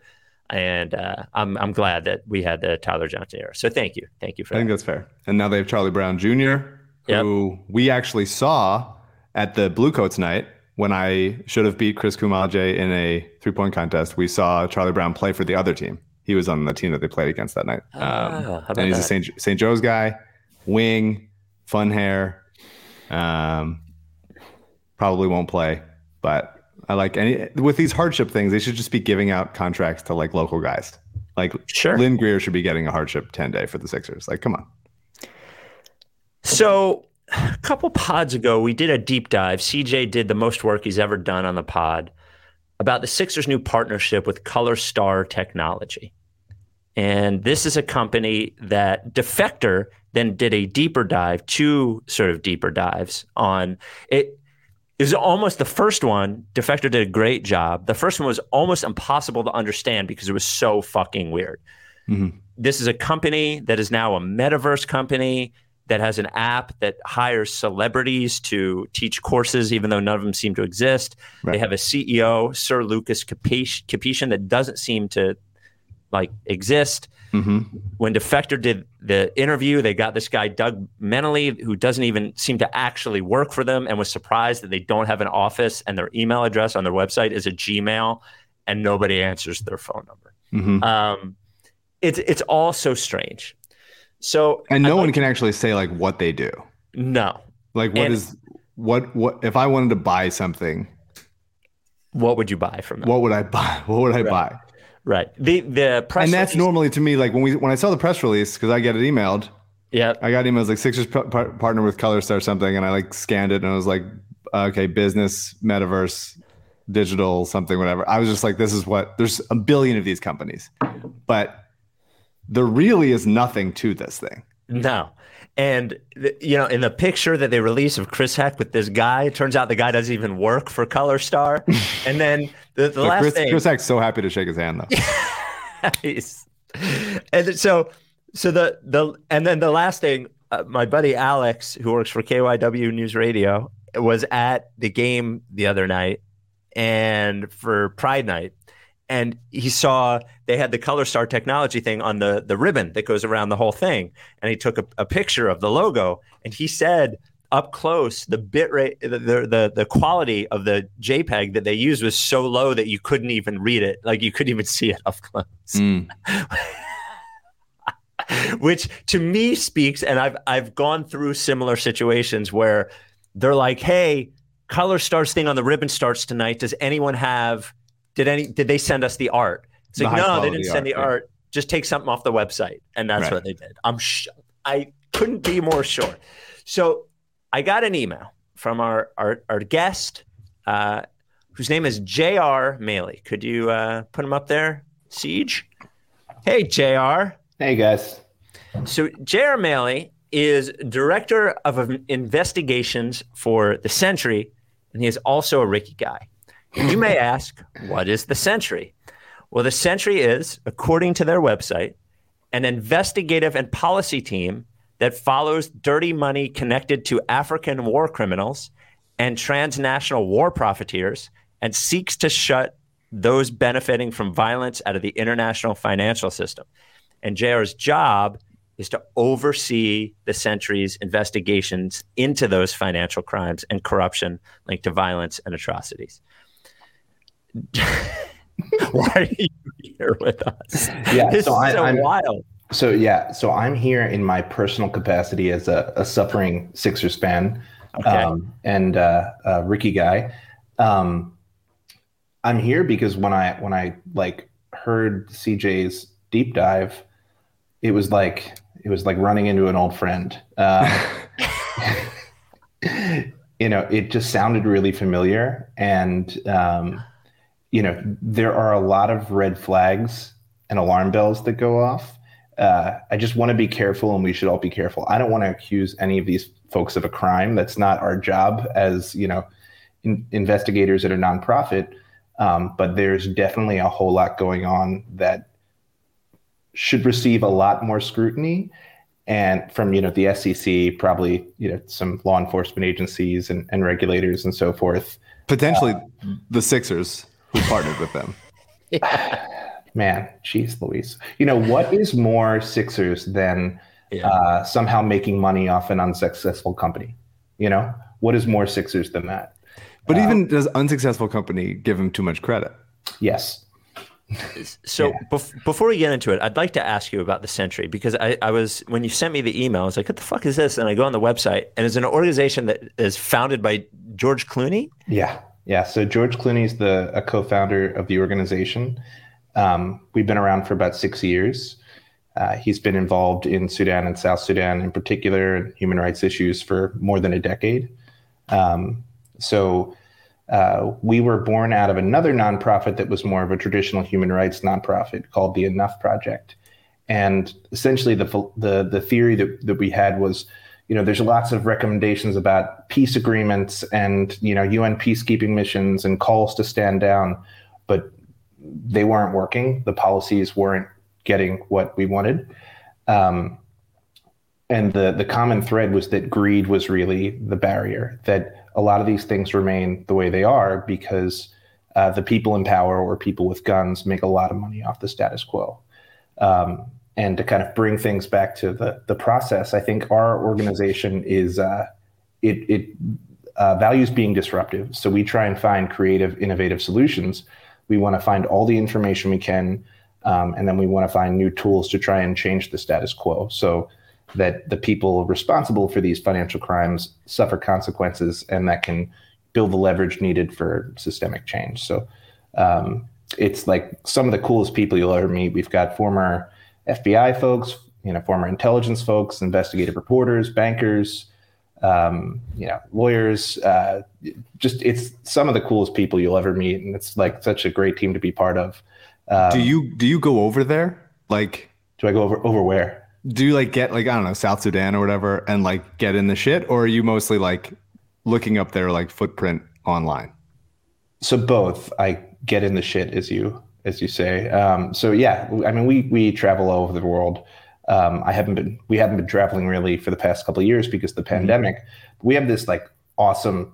And uh, I'm I'm glad that we had the Tyler Johnson era. So thank you, thank you for I think that's fair. And now they have Charlie Brown Jr., who we actually saw at the Bluecoats night when I should have beat Chris Kumaje in a three point contest. We saw Charlie Brown play for the other team. He was on the team that they played against that night. Um, Ah, and he's that? a St. St. Joe's guy, wing, fun hair. Um, probably won't play, but I like any with these hardship things. They should just be giving out contracts to like local guys. Like Sure. Lynn Greer should be getting a hardship ten day for the Sixers. Like, come on. So a couple pods ago, we did a deep dive. CJ did the most work he's ever done on the pod about the Sixers' new partnership with Color Star Technology. And this is a company that Defector then did a deeper dive, two sort of deeper dives on it. It was almost the first one. Defector did a great job. The first one was almost impossible to understand because it was so fucking weird. Mm-hmm. This is a company that is now a metaverse company that has an app that hires celebrities to teach courses, even though none of them seem to exist. They have a CEO, Sir Lucas Capetian, that doesn't seem to like exist. Mm-hmm. When Defector did the interview, they got this guy Doug Menely, who doesn't even seem to actually work for them, and was surprised that they don't have an office and their email address on their website is a Gmail, and nobody answers their phone number. Um, it's it's all so strange. So And no I'd one can actually say like what they do. no. Like what And- is what what if I wanted to buy something, What would you buy from them? what would I buy? What would I buy? Right. The the press and that's release- normally to me like when we when I saw the press release because I get it emailed. Yeah. I got emails like Sixers par- partner with ColorStar or something, and I like scanned it and I was like, okay, business, metaverse, digital, something, whatever. I was just like, this is what there's a billion of these companies, but there really is nothing to this thing. No. And you know, in the picture that they release of Chris Heck with this guy, it turns out the guy doesn't even work for Color Star. and then the, the last Chris, thing, Chris Heck's so happy to shake his hand though. Nice. and so so the the and then the last thing, uh, my buddy Alex, who works for KYW News Radio, was at the game the other night and for Pride Night, and he saw they had the Color Star technology thing on the the ribbon that goes around the whole thing, and he took a, a picture of the logo, and he said. Up close, the bit rate, the, the the quality of the JPEG that they used was so low that you couldn't even read it, like you couldn't even see it up close Mm. which to me speaks and I've I've gone through similar situations where they're like, "Hey, Color Stars thing on the ribbon starts tonight. Does anyone have did any did they send us the art?" It's The "No, they didn't send the art, yeah. art. Just take something off the website." And that's Right. what they did. I'm sh- I couldn't be more sure. So, I got an email from our our, our guest uh, whose name is J.R. Mailey. Could you uh, put him up there, Siege? Hey, J.R. Hey guys. So J.R. Mailey is director of investigations for the Sentry, and he is also a Ricky guy. You may ask, what is the Sentry? Well, the Sentry is, according to their website, an investigative and policy team that follows dirty money connected to African war criminals and transnational war profiteers and seeks to shut those benefiting from violence out of the international financial system. And JR's job is to oversee the Sentry's investigations into those financial crimes and corruption linked to violence and atrocities. Why are you here with us? Yeah, this so I- so I'm- wild. So yeah, so I'm here in my personal capacity as a, a suffering Sixers fan Okay. um, and uh, uh, Ricky guy. Um, I'm here because when I when I like heard CJ's deep dive, it was like it was like running into an old friend. Uh, you know, it just sounded really familiar, and um, you know, there are a lot of red flags and alarm bells that go off. Uh, I just want to be careful, and we should all be careful. I don't want to accuse any of these folks of a crime. That's not our job as you know, in, investigators at a nonprofit. Um, but there's definitely a whole lot going on that should receive a lot more scrutiny, and from you know the SEC, probably you know some law enforcement agencies and, and regulators and so forth. Potentially the Sixers who partnered with them. Man, jeez, Louise. You know what is more Sixers than Yeah. uh, somehow making money off an unsuccessful company? You know what is more Sixers than that? But even does unsuccessful company give him too much credit? Yes. So bef- before we get into it, I'd like to ask you about the Sentry because I, I was when you sent me the email, I was like, "What the fuck is this?" And I go on the website, and it's an organization that is founded by George Clooney. Yeah, yeah. So George Clooney's the a co-founder of the organization. Um, we've been around for about six years. Uh, he's been involved in Sudan and South Sudan, in particular, human rights issues for more than a decade. Um, so uh, we were born out of another nonprofit that was more of a traditional human rights nonprofit called the Enough Project. And essentially, the the the theory that, that we had was, you know, there's lots of recommendations about peace agreements and you know UN peacekeeping missions and calls to stand down, but they weren't working. The policies weren't getting what we wanted. Um, and the the common thread was that greed was really the barrier. That a lot of these things remain the way they are because uh, the people in power or people with guns make a lot of money off the status quo. Um, and to kind of bring things back to the the process, I think our organization is uh, it it uh, values being disruptive. So we try and find creative, innovative solutions. We want to find all the information we can, um, and then we want to find new tools to try and change the status quo. So that the people responsible for these financial crimes suffer consequences, and that can build the leverage needed for systemic change. So um, it's like some of the coolest people you'll ever meet. We've got former FBI folks, you know, former intelligence folks, investigative reporters, bankers, um, you know, lawyers. Uh, just it's some of the coolest people you'll ever meet, and it's like such a great team to be part of. Um, do you do you go over there? Like, do I go over over where? do you like get like I don't know South Sudan or whatever and like get in the shit, or are you mostly like looking up their like footprint online? So both. I get in the shit as you as you say. Um, so yeah, I mean we we travel all over the world. Um, I haven't been we haven't been traveling really for the past couple of years because of the pandemic. We have this like awesome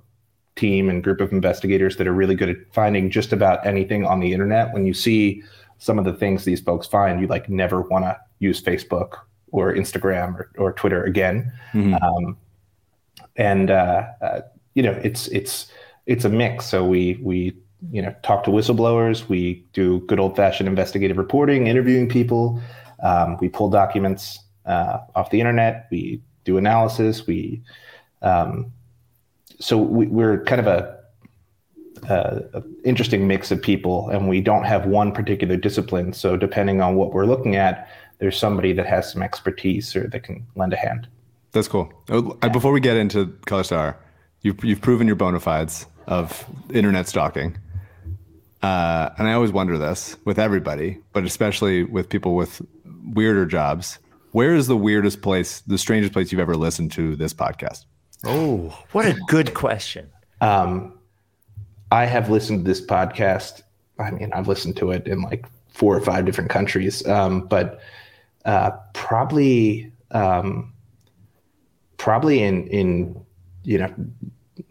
team and group of investigators that are really good at finding just about anything on the internet. When you see some of the things these folks find, you like never want to use Facebook or Instagram or, or Twitter again. Um, and uh, uh, you know, it's it's it's a mix. So we we you know talk to whistleblowers. We do good old fashioned investigative reporting, interviewing people. Um, we pull documents uh, off the internet. We do analysis. We um, so we, we're kind of a, a, a interesting mix of people, and we don't have one particular discipline. So depending on what we're looking at, there's somebody that has some expertise or that can lend a hand. That's cool. Oh, uh, Before we get into Color Star, you've you've proven your bona fides of internet stalking. Uh, and I always wonder this with everybody, but especially with people with weirder jobs. Where is the weirdest place, the strangest place you've ever listened to this podcast? Oh, what a good question. Um, I have listened to this podcast. I mean, I've listened to it in like four or five different countries, um, but uh, probably um, probably in in you know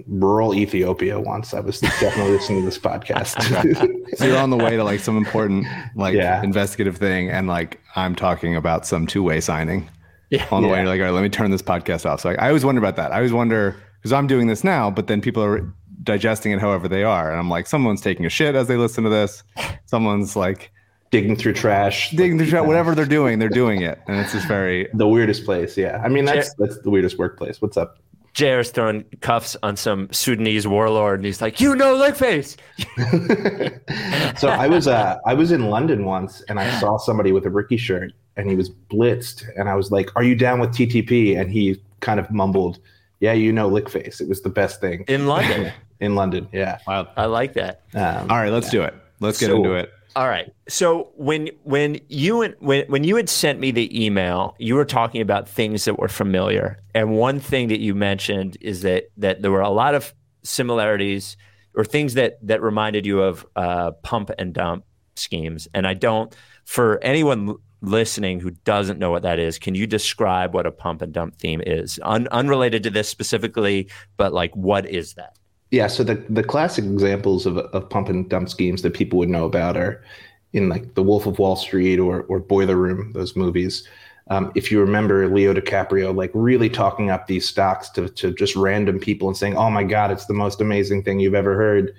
rural Ethiopia. Once I was definitely listening to this podcast. So you're on the way to like some important like Yeah. investigative thing, and like I'm talking about some two way signing. Yeah. On the way, Yeah. you're like, all right, let me turn this podcast off. So like, I always wonder about that. I always wonder because I'm doing this now, but then people are digesting it however they are, and I'm like, someone's taking a shit as they listen to this. Someone's like digging through trash, digging through shit. Whatever they're doing, they're doing it, and it's just very. the weirdest place. Yeah, I mean that's that's the weirdest workplace. What's up? JR's throwing cuffs on some Sudanese warlord, and he's like, "You know, Lickface." So I was uh, I was in London once, and I saw somebody with a Ricky shirt, and he was blitzed, and I was like, "Are you down with TTP?" And he kind of mumbled, "Yeah, you know, Lickface. It was the best thing in London. in London." Yeah. Wild. I like that. Um, All right, let's do it. Let's get So- into it. All right. So when when you and when when you had sent me the email, you were talking about things that were familiar, and one thing that you mentioned is that that there were a lot of similarities or things that that reminded you of uh, pump and dump schemes. And I don't, for anyone listening who doesn't know what that is, can you describe what a pump and dump theme is, Un- unrelated to this specifically, but like what is that? Yeah, so the the classic examples of of pump and dump schemes that people would know about are in like The Wolf of Wall Street or or Boiler Room, those movies. Um, if you remember Leo DiCaprio, like really talking up these stocks to to just random people and saying, "Oh my God, it's the most amazing thing you've ever heard,"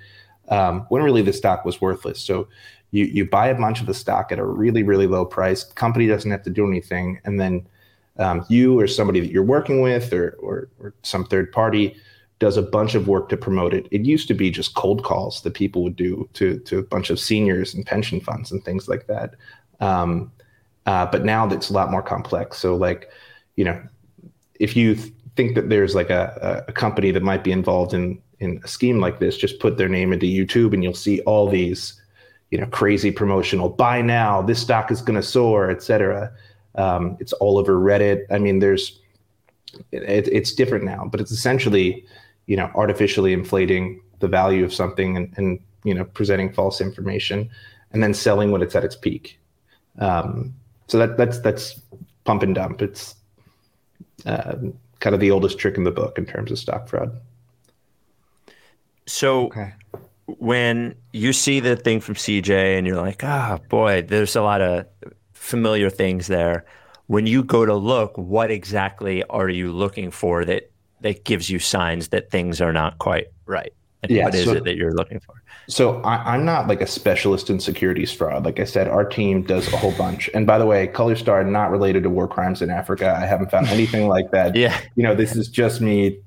um, when really the stock was worthless. So you you buy a bunch of the stock at a really really low price. Company doesn't have to do anything, and then um, you or somebody that you're working with or, or or some third party does a bunch of work to promote it. It used to be just cold calls that people would do to to a bunch of seniors and pension funds and things like that. Um, uh, but now that's a lot more complex. So like, you know, if you th- think that there's like a, a a company that might be involved in in a scheme like this, just put their name into YouTube and you'll see all these, you know, crazy promotional buy now, this stock is going to soar, etc. Um, it's all over Reddit. I mean, there's it, it's different now, but it's essentially, you know, artificially inflating the value of something and, and you know presenting false information, and then selling when it's at its peak. Um, so that that's that's pump and dump. It's uh, kind of the oldest trick in the book in terms of stock fraud. So when you see the thing from CJ and you're like, ah, boy, there's a lot of familiar things there. When you go to look, what exactly are you looking for that that gives you signs that things are not quite right? And Yeah, what is so- it that you're looking for? So I, I'm not like a specialist in securities fraud. Like I said, our team does a whole bunch. And by the way, Color Star not related to war crimes in Africa. I haven't found anything like that. Yeah. You know, this is just me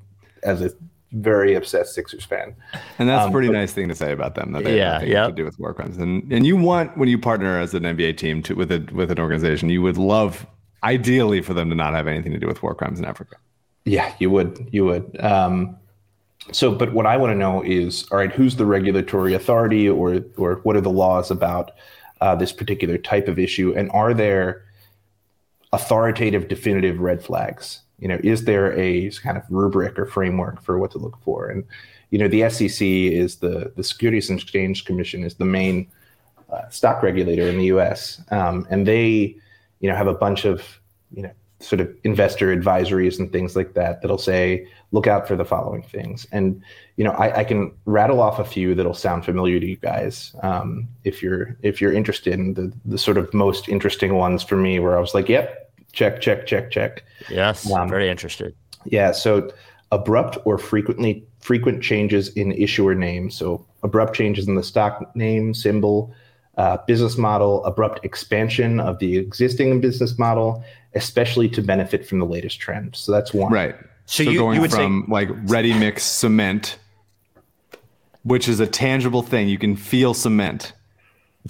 as a very obsessed Sixers fan. And that's Um, a pretty but- nice thing to say about them. That they Yeah, have nothing yeah. to do with war crimes. And and you want when you partner as an NBA team to with a with an organization, you would love ideally for them to not have anything to do with war crimes in Africa. Yeah, you would. You would. Um, so, but what I want to know is, all right, who's the regulatory authority, or or what are the laws about uh, this particular type of issue, and are there authoritative, definitive red flags? You know, is there a kind of rubric or framework for what to look for? And you know, the SEC is the the Securities and Exchange Commission is the main uh, stock regulator in the U.S. Um, and they, you know, have a bunch of, you know, sort of investor advisories and things like that that'll say, look out for the following things. And you know, I, I can rattle off a few that'll sound familiar to you guys um, if you're if you're interested in the the sort of most interesting ones for me, where I was like, yep, check, check, check, check. Yes, Um, very interested. Yeah. So abrupt or frequently frequent changes in issuer name. So abrupt changes in the stock name, symbol, uh, business model, abrupt expansion of the existing business model, especially to benefit from the latest trend. So that's one. Right. So So, you- going you would say- from like ready mix cement, which is a tangible thing, you can feel cement,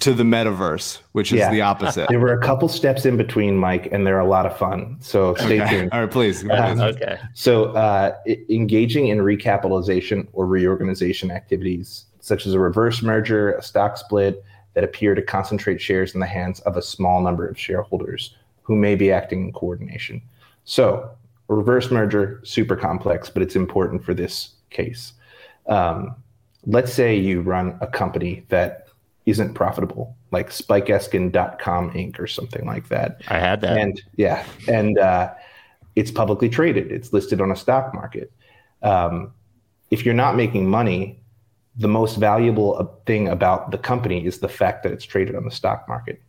to the metaverse, which is Yeah. the opposite. There were a couple steps in between, Mike, and they're a lot of fun. So stay Okay. tuned. All right, please. Um. Okay. So, uh, engaging in recapitalization or reorganization activities, such as a reverse merger, a stock split, that appear to concentrate shares in the hands of a small number of shareholders who may be acting in coordination. So, a reverse merger, super complex, but it's important for this case. Um, let's say you run a company that isn't profitable, like SpikeEskin.com Inc. or something like that I had that. and yeah, and uh, it's publicly traded. It's listed on a stock market. Um, if you're not making money, the most valuable thing about the company is the fact that it's traded on the stock market.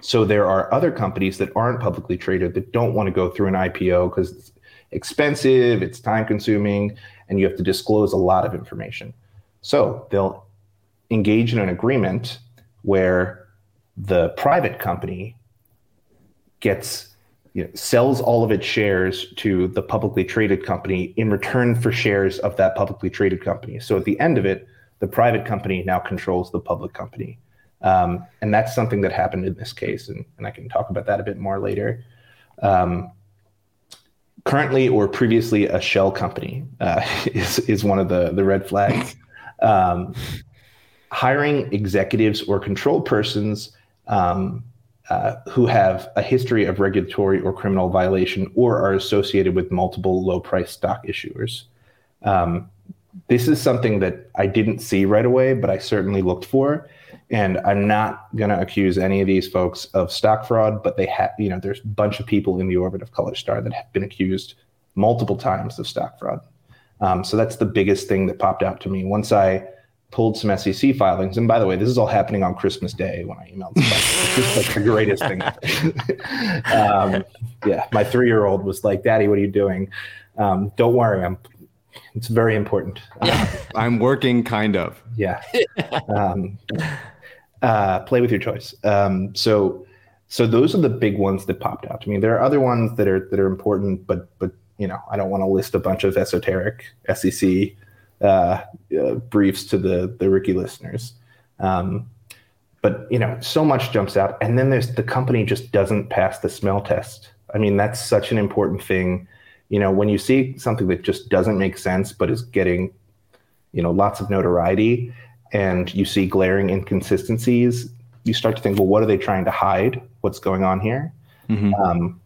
So there are other companies that aren't publicly traded that don't want to go through an IPO because it's expensive, it's time consuming, and you have to disclose a lot of information. So they'll engage in an agreement where the private company gets you know, sells all of its shares to the publicly traded company in return for shares of that publicly traded company. So at the end of it, the private company now controls the public company. Um, and that's something that happened in this case. And, and I can talk about that a bit more later. Um, currently or previously a shell company uh, is, is one of the, the red flags. Um, hiring executives or control persons um, uh, who have a history of regulatory or criminal violation or are associated with multiple low price stock issuers. Um, this is something that I didn't see right away, but I certainly looked for. And I'm not going to accuse any of these folks of stock fraud, but they have, you know, there's a bunch of people in the orbit of Color Star that have been accused multiple times of stock fraud. Um, so that's the biggest thing that popped out to me. Once I pulled some SEC filings, and by the way, this is all happening on Christmas Day when I emailed. It's just like the greatest thing. um, yeah, my three-year-old was like, "Daddy, what are you doing?" Um, don't worry, I'm. It's very important. Uh, I'm working kind of. yeah. Um, uh, play with your choice. Um, so, so those are the big ones that popped out to me. There are other ones that are that are important, but but you know, I don't want to list a bunch of esoteric SEC uh, uh, briefs to the the Ricky listeners. Um, but you know, so much jumps out, and then there's the company just doesn't pass the smell test. I mean, that's such an important thing. You know, when you see something that just doesn't make sense, but is getting, you know, lots of notoriety, and you see glaring inconsistencies, you start to think, well, what are they trying to hide? What's going on here? Um,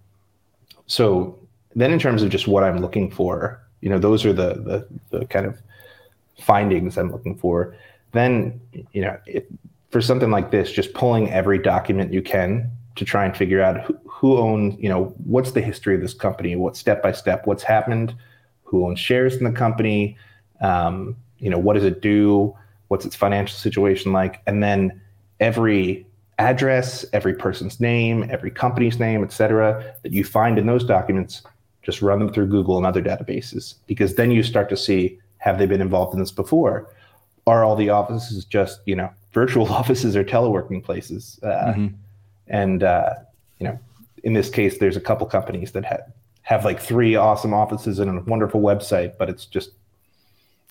so then, in terms of just what I'm looking for, you know, those are the the, the kind of findings I'm looking for. Then, you know, it, for something like this, just pulling every document you can to try and figure out who, who owns, you know, what's the history of this company, what step by step, what's happened, who owns shares in the company, um, you know, what does it do, what's its financial situation like, and then every address, every person's name, every company's name, et cetera, that you find in those documents, just run them through Google and other databases because then you start to see have they been involved in this before? Are all the offices just you know virtual offices or teleworking places? Uh, And uh, you know, in this case, there's a couple companies that have have like three awesome offices and a wonderful website, but it's just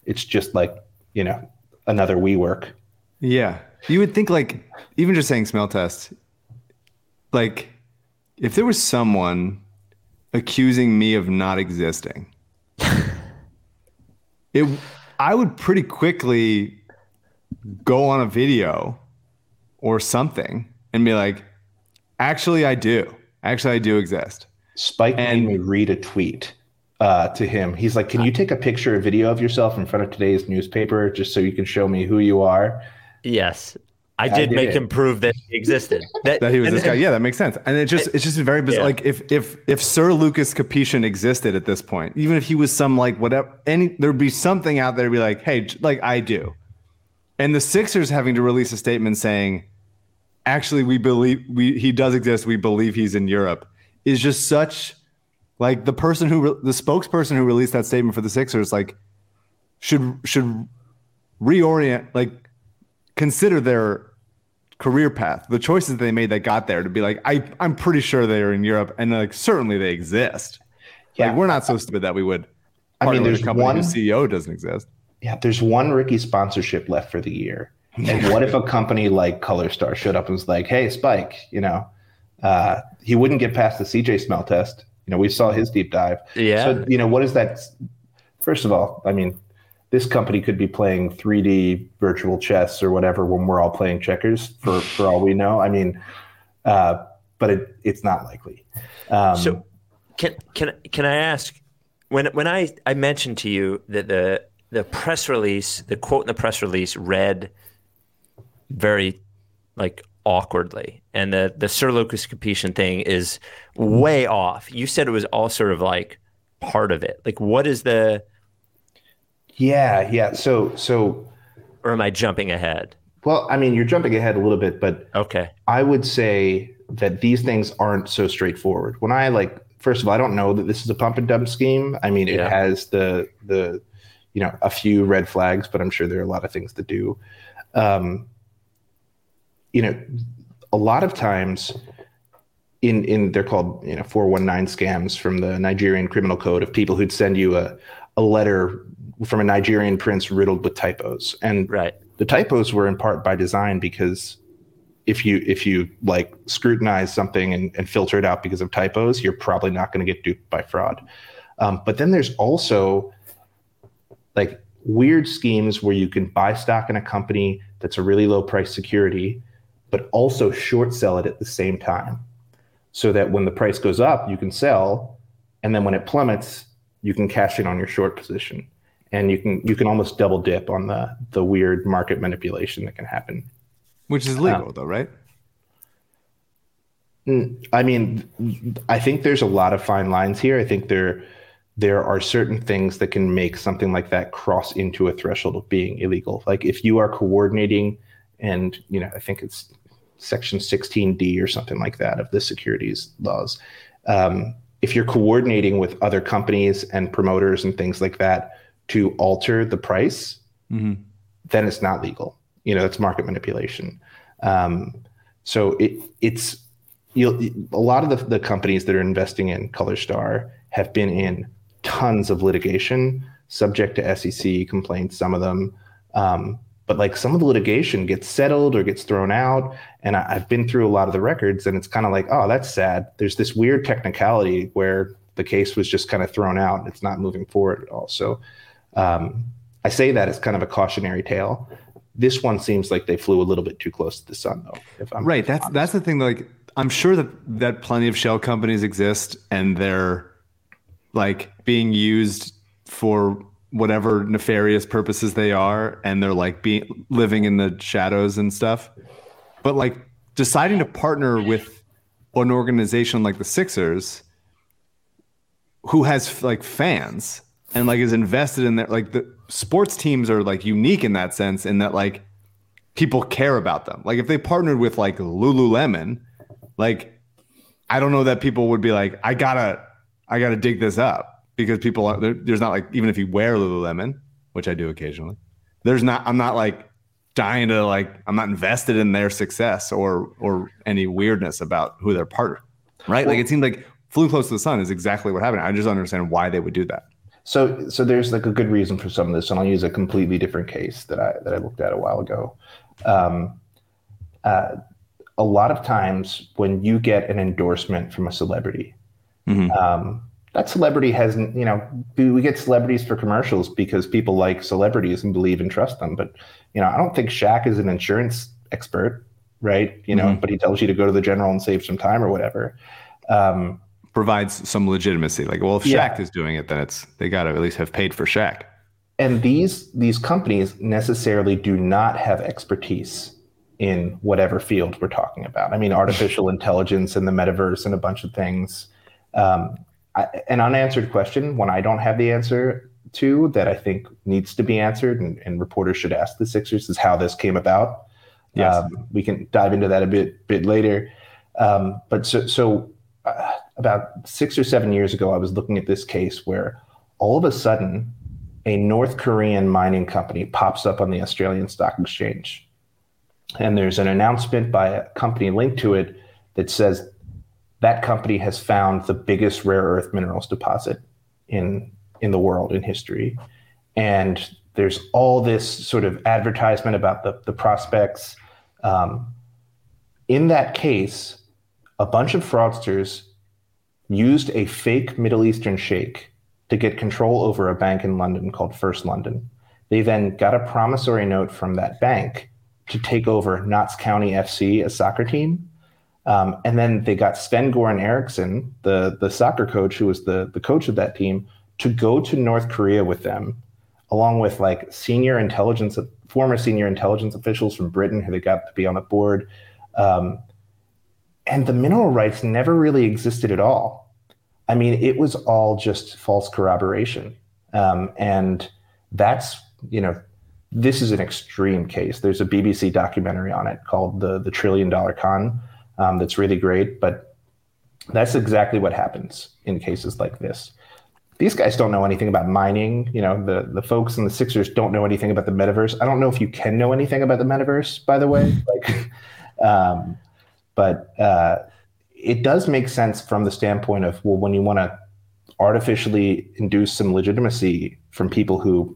it's just like you know another WeWork. Yeah. You would think like even just saying smell test, like if there was someone accusing me of not existing, it I would pretty quickly go on a video or something and be like, actually I do. Actually I do exist. Spike And- made me read a tweet uh, to him. He's like, "Can you take a picture or video of yourself in front of today's newspaper just so you can show me who you are?" Yes. I did did make it. him prove that he existed. That, that he was this guy. Yeah, that makes sense. And it just it's just very bizarre. Yeah. Like if if if Sir Lucas Capetian existed at this point, even if he was some like whatever, any there'd be something out there to be like, hey, like I do. And the Sixers having to release a statement saying, actually, we believe we he does exist. We believe he's in Europe is just such like the person who re- the spokesperson who released that statement for the Sixers like should should reorient like consider their career path, the choices they made that got there to be like, I, I'm pretty sure they're in Europe and like certainly they exist. Yeah. Like we're not so stupid that we would. I mean, there's a company one- whose CEO doesn't exist. Yeah, there's one Ricky sponsorship left for the year. And what if a company like Color Star showed up and was like, "Hey, Spike, you know, uh, he wouldn't get past the CJ smell test. You know, we saw his deep dive. Yeah. So, you know, what is that? First of all, I mean, this company could be playing 3D virtual chess or whatever when we're all playing checkers. For for all we know, I mean, uh, but it, it's not likely. Um, So can can can I ask when when I I mentioned to you that the the press release, the quote in the press release read very like awkwardly, and the the Sir Lucas Capetian thing is way off. You said it was all sort of like part of it. Like, what is the? Yeah, yeah. So so Or am I jumping ahead? well, I mean, you're jumping ahead a little bit, but Okay. I would say that these things aren't so straightforward. When I like, first of all, I don't know that this is a pump and dump scheme. I mean, it Yeah. has the the you know a few red flags, but I'm sure there are a lot of things to do. Um, you know, a lot of times in in they're called you know 419 scams from the Nigerian criminal code of people who'd send you a a letter from a Nigerian prince riddled with typos. And Right. the typos were in part by design because if you if you like scrutinize something and, and filter it out because of typos you're probably not going to get duped by fraud. Um, but then there's also like weird schemes where you can buy stock in a company that's a really low price security but also short sell it at the same time. So that when the price goes up you can sell and then when it plummets you can cash in on your short position and you can you can almost double dip on the the weird market manipulation that can happen Which is legal though, right? I mean, I think there's a lot of fine lines here. I think there there are certain things that can make something like that cross into a threshold of being illegal. Like if you are coordinating, and you know, I think it's section 16D or something like that of the securities laws. Um, if you're coordinating with other companies and promoters and things like that to alter the price, then it's not legal. You know, it's market manipulation. Um, so it it's you'll, a lot of the, the companies that are investing in Color Star have been in tons of litigation, subject to SEC complaints. Some of them, um, but like some of the litigation gets settled or gets thrown out. And I, I've been through a lot of the records, and it's kind of like, oh, that's sad. There's this weird technicality where the case was just kind of thrown out. It's not moving forward at all. So um, I say that as kind of a cautionary tale. This one seems like they flew a little bit too close to the sun, though. If I'm Right. That's that's the thing. Like, I'm sure that that plenty of shell companies exist, and they're like being used for whatever nefarious purposes they are, and they're like being living in the shadows and stuff. But like deciding to partner with an organization like the Sixers, who has like fans and like is invested in that, like the sports teams are like unique in that sense, in that like people care about them. Like if they partnered with like Lululemon, like I don't know that people would be like, I gotta, I gotta dig this up because people are there's not like even if you wear Lululemon, which I do occasionally, there's not. I'm not like dying to like. I'm not invested in their success or or any weirdness about who they're partner. Right? like it seemed like flew close to the sun is exactly what happened. I just don't understand why they would do that. So, so there's like a good reason for some of this, and I'll use a completely different case that I that I looked at a while ago. Um, uh, a lot of times, when you get an endorsement from a celebrity, um, that celebrity has, you know, we we get celebrities for commercials because people like celebrities and believe and trust them. But you know, I don't think Shaq is an insurance expert, right? You know, but he tells you to go to the general and save some time or whatever. Um, Provides some legitimacy. Like, well, if Shaq Yeah. is doing it, then it's they got to at least have paid for Shaq. and these these companies necessarily do not have expertise in whatever field we're talking about. I mean, artificial intelligence and the metaverse and a bunch of things. Um, I, an unanswered question, one I don't have the answer to, that I think needs to be answered, and, and reporters should ask the Sixers, is how this came about. Yes. Um, we can dive into that a bit bit later. Um, but so so about six or seven years ago, I was looking at this case where all of a sudden a North Korean mining company pops up on the Australian Stock Exchange. And there's an announcement by a company linked to it that says that company has found the biggest rare earth minerals deposit in in the world in history. And there's all this sort of advertisement about the, the prospects. Um, in that case, a bunch of fraudsters used a fake Middle Eastern sheikh to get control over a bank in London called First London. They then got a promissory note from that bank to take over Notts County FC, a soccer team. Um, and then they got Sven Goran Eriksson, the, the soccer coach who was the, the coach of that team, to go to North Korea with them, along with like senior intelligence, former senior intelligence officials from Britain who they got to be on the board. Um, and the mineral rights never really existed at all. I mean, it was all just false corroboration. Um, and that's, you know, this is an extreme case. There's a BBC documentary on it called The, the Trillion Dollar Con um, that's really great. But that's exactly what happens in cases like this. These guys don't know anything about mining. You know, the, the folks in the Sixers don't know anything about the metaverse. I don't know if you can know anything about the metaverse, by the way. Like, um, but uh, it does make sense from the standpoint of well when you want to artificially induce some legitimacy from people who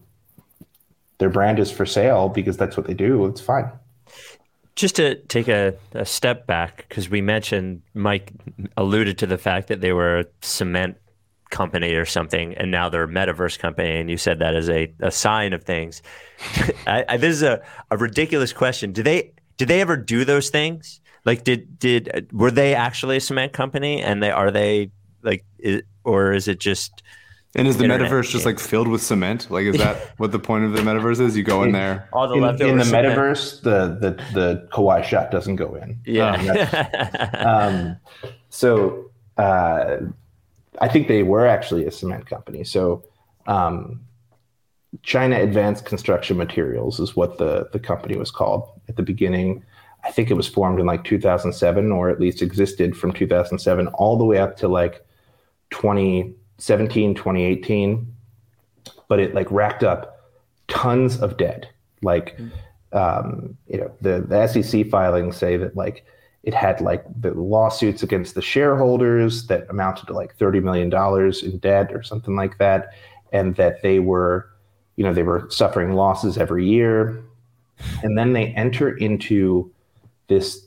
their brand is for sale because that's what they do it's fine Just to take a, a step back, because we mentioned Mike alluded to the fact that they were a cement company or something, and now they're a metaverse company, and you said that as a, a sign of things. I, I, this is a, a ridiculous question. Do they did they ever do those things? Like, did did were they actually a cement company, and they are they like, i or is it just? And is the Internet, metaverse just like filled with cement? Like, is that what the point of the metaverse is? You go in there. All the in, leftover in the cement? metaverse the, the the Kawhi shot doesn't go in Yeah. um, so uh, I think they were actually a cement company. So um, China Advanced Construction Materials is what the the company was called at the beginning. I think it was formed in like 2007, or at least existed from 2007 all the way up to like 2017, 2018. But it like racked up tons of debt. Like, um, you know, the, the SEC filings say that like it had like the lawsuits against the shareholders that amounted to like $30 million in debt or something like that. And that they were, you know, they were suffering losses every year. And then they enter into this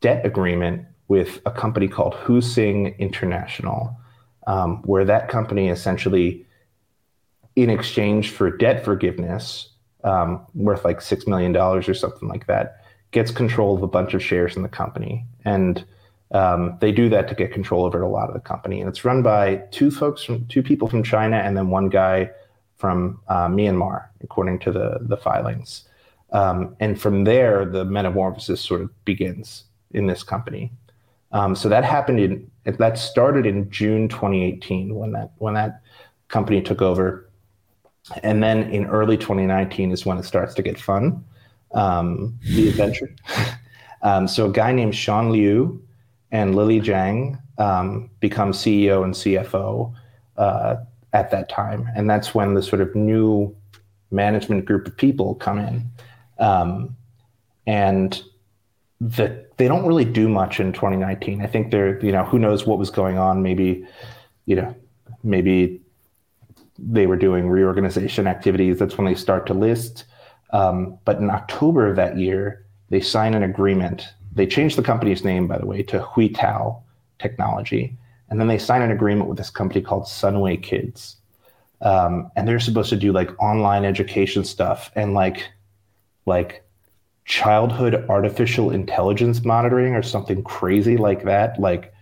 debt agreement with a company called Husing International, um, where that company essentially, in exchange for debt forgiveness, um, worth like six million dollars or something like that, gets control of a bunch of shares in the company, and um, they do that to get control over a lot of the company. And it's run by two folks from two people from China and then one guy from uh, Myanmar, according to the the filings. Um, and from there, the metamorphosis sort of begins in this company. Um, so that happened in that started in June 2018 when that when that company took over, and then in early 2019 is when it starts to get fun. um, the adventure. um, so a guy named Sean Liu and Lily Zhang um, become CEO and CFO uh, at that time, and that's when the sort of new management group of people come in, um, and the, they don't really do much in 2019. I think they're you know who knows what was going on. Maybe you know maybe they were doing reorganization activities. That's when they start to list. Um, but in October of that year, they sign an agreement. They change the company's name, by the way, to Huitao Technology. And then they sign an agreement with this company called Sunway Kids. Um, and they're supposed to do like online education stuff and like like childhood artificial intelligence monitoring or something crazy like that. Like,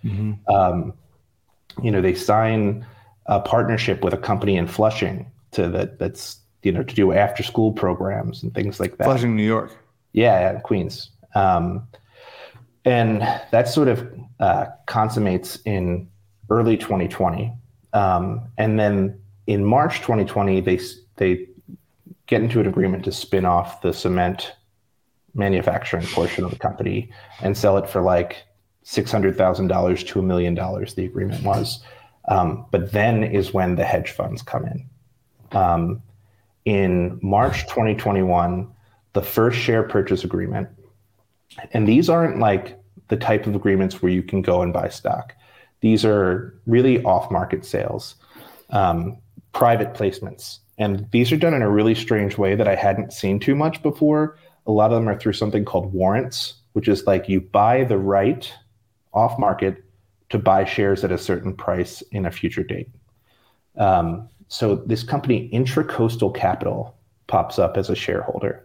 um, you know, they sign a partnership with a company in Flushing to that that's you know to do after school programs and things like that. Flushing, New York. Yeah, yeah, Queens. Um, and that sort of uh, consummates in early 2020. Um, and then in March 2020, they they get into an agreement to spin off the cement manufacturing portion of the company and sell it for like six hundred thousand dollars to a million dollars. The agreement was, um, but then is when the hedge funds come in. Um, in March 2021, the first share purchase agreement, and these aren't like the type of agreements where you can go and buy stock. These are really off-market sales, um, private placements, and these are done in a really strange way that I hadn't seen too much before. A lot of them are through something called warrants, which is like you buy the right off market to buy shares at a certain price in a future date. Um, so this company, Intracoastal Capital, pops up as a shareholder,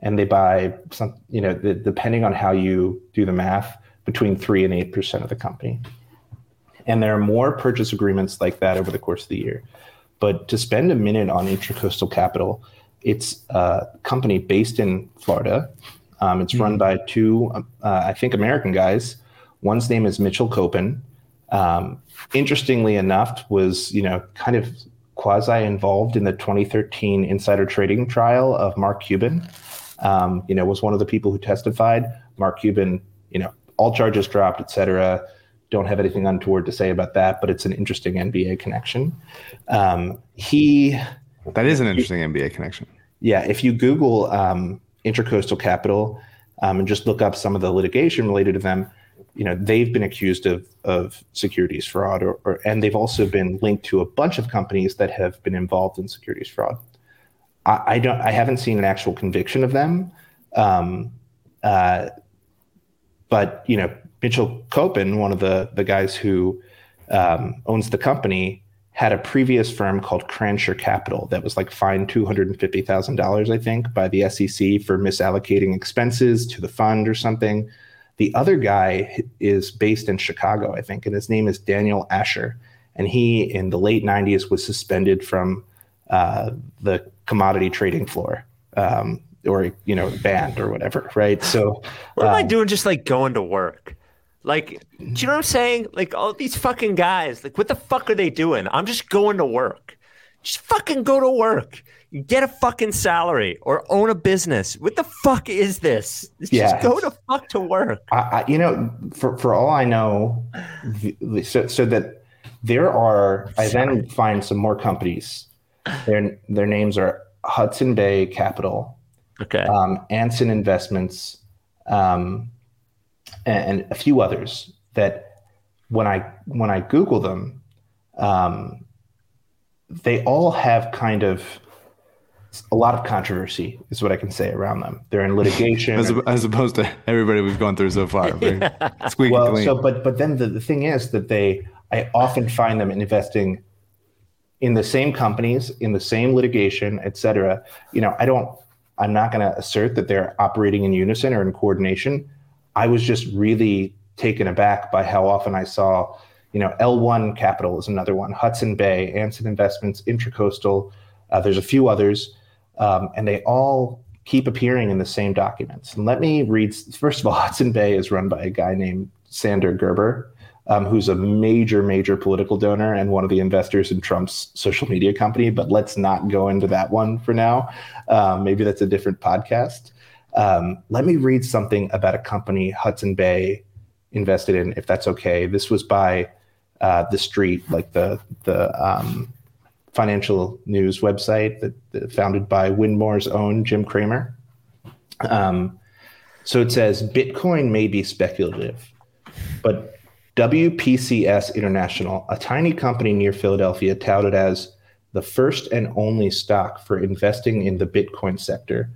and they buy some, you know, the, depending on how you do the math, between three and eight percent of the company. And there are more purchase agreements like that over the course of the year. But to spend a minute on Intracoastal Capital, it's a company based in Florida. Um, it's run by two, uh, I think, American guys. One's name is Mitchell Kopin. Um, interestingly enough, was you know kind of quasi involved in the 2013 insider trading trial of Mark Cuban. Um, you know, was one of the people who testified. Mark Cuban, you know, all charges dropped, et cetera. Don't have anything untoward to say about that, but it's an interesting NBA connection. Um, he That is an interesting NBA connection. yeah, if you Google um, Intracoastal Capital um, and just look up some of the litigation related to them, you know they've been accused of of securities fraud, or, or and they've also been linked to a bunch of companies that have been involved in securities fraud. I, I don't, I haven't seen an actual conviction of them, um, uh, but you know Mitchell Kopin, one of the the guys who um, owns the company, had a previous firm called Cranshire Capital that was like fined two hundred and fifty thousand dollars, I think, by the SEC for misallocating expenses to the fund or something. The other guy is based in Chicago, I think, and his name is Daniel Asher, and he in the late '90s was suspended from uh, the commodity trading floor. Um, or you know banned or whatever right so What am I um, doing just like going to work? Like, do you know what I'm saying? Like, all these fucking guys, like, what the fuck are they doing? I'm just going to work. Just fucking go to work. Get a fucking salary or own a business. What the fuck is this? Just Yeah. go to fuck to work. I, I, you know, for, for all I know, so, so that there are, I then find some more companies. Their their names are Hudson Bay Capital, Okay. um, Anson Investments, um, and, a few others that when I when I Google them, um, they all have kind of a lot of controversy, is what I can say around them. They're in litigation. As, as opposed to everybody we've gone through so far. Squeaky well, clean. so but but then the, the thing is that they I often find them investing in the same companies, in the same litigation, et cetera. You know, I don't I'm not gonna assert that they're operating in unison or in coordination. I was just really taken aback by how often I saw, you know, L1 Capital is another one, Hudson Bay, Anson Investments, Intracoastal. Uh, there's a few others, um, and they all keep appearing in the same documents. And let me read. First of all, Hudson Bay is run by a guy named Sander Gerber, um, who's a major, major political donor and one of the investors in Trump's social media company. But let's not go into that one for now. Um, maybe that's a different podcast. Um, let me read something about a company Hudson Bay invested in, if that's okay. This was by uh, the Street, like the the um, financial news website that, that founded by Wyndmoor's own Jim Cramer. Um, so it says Bitcoin may be speculative, but WPCS International, a tiny company near Philadelphia, touted as the first and only stock for investing in the Bitcoin sector,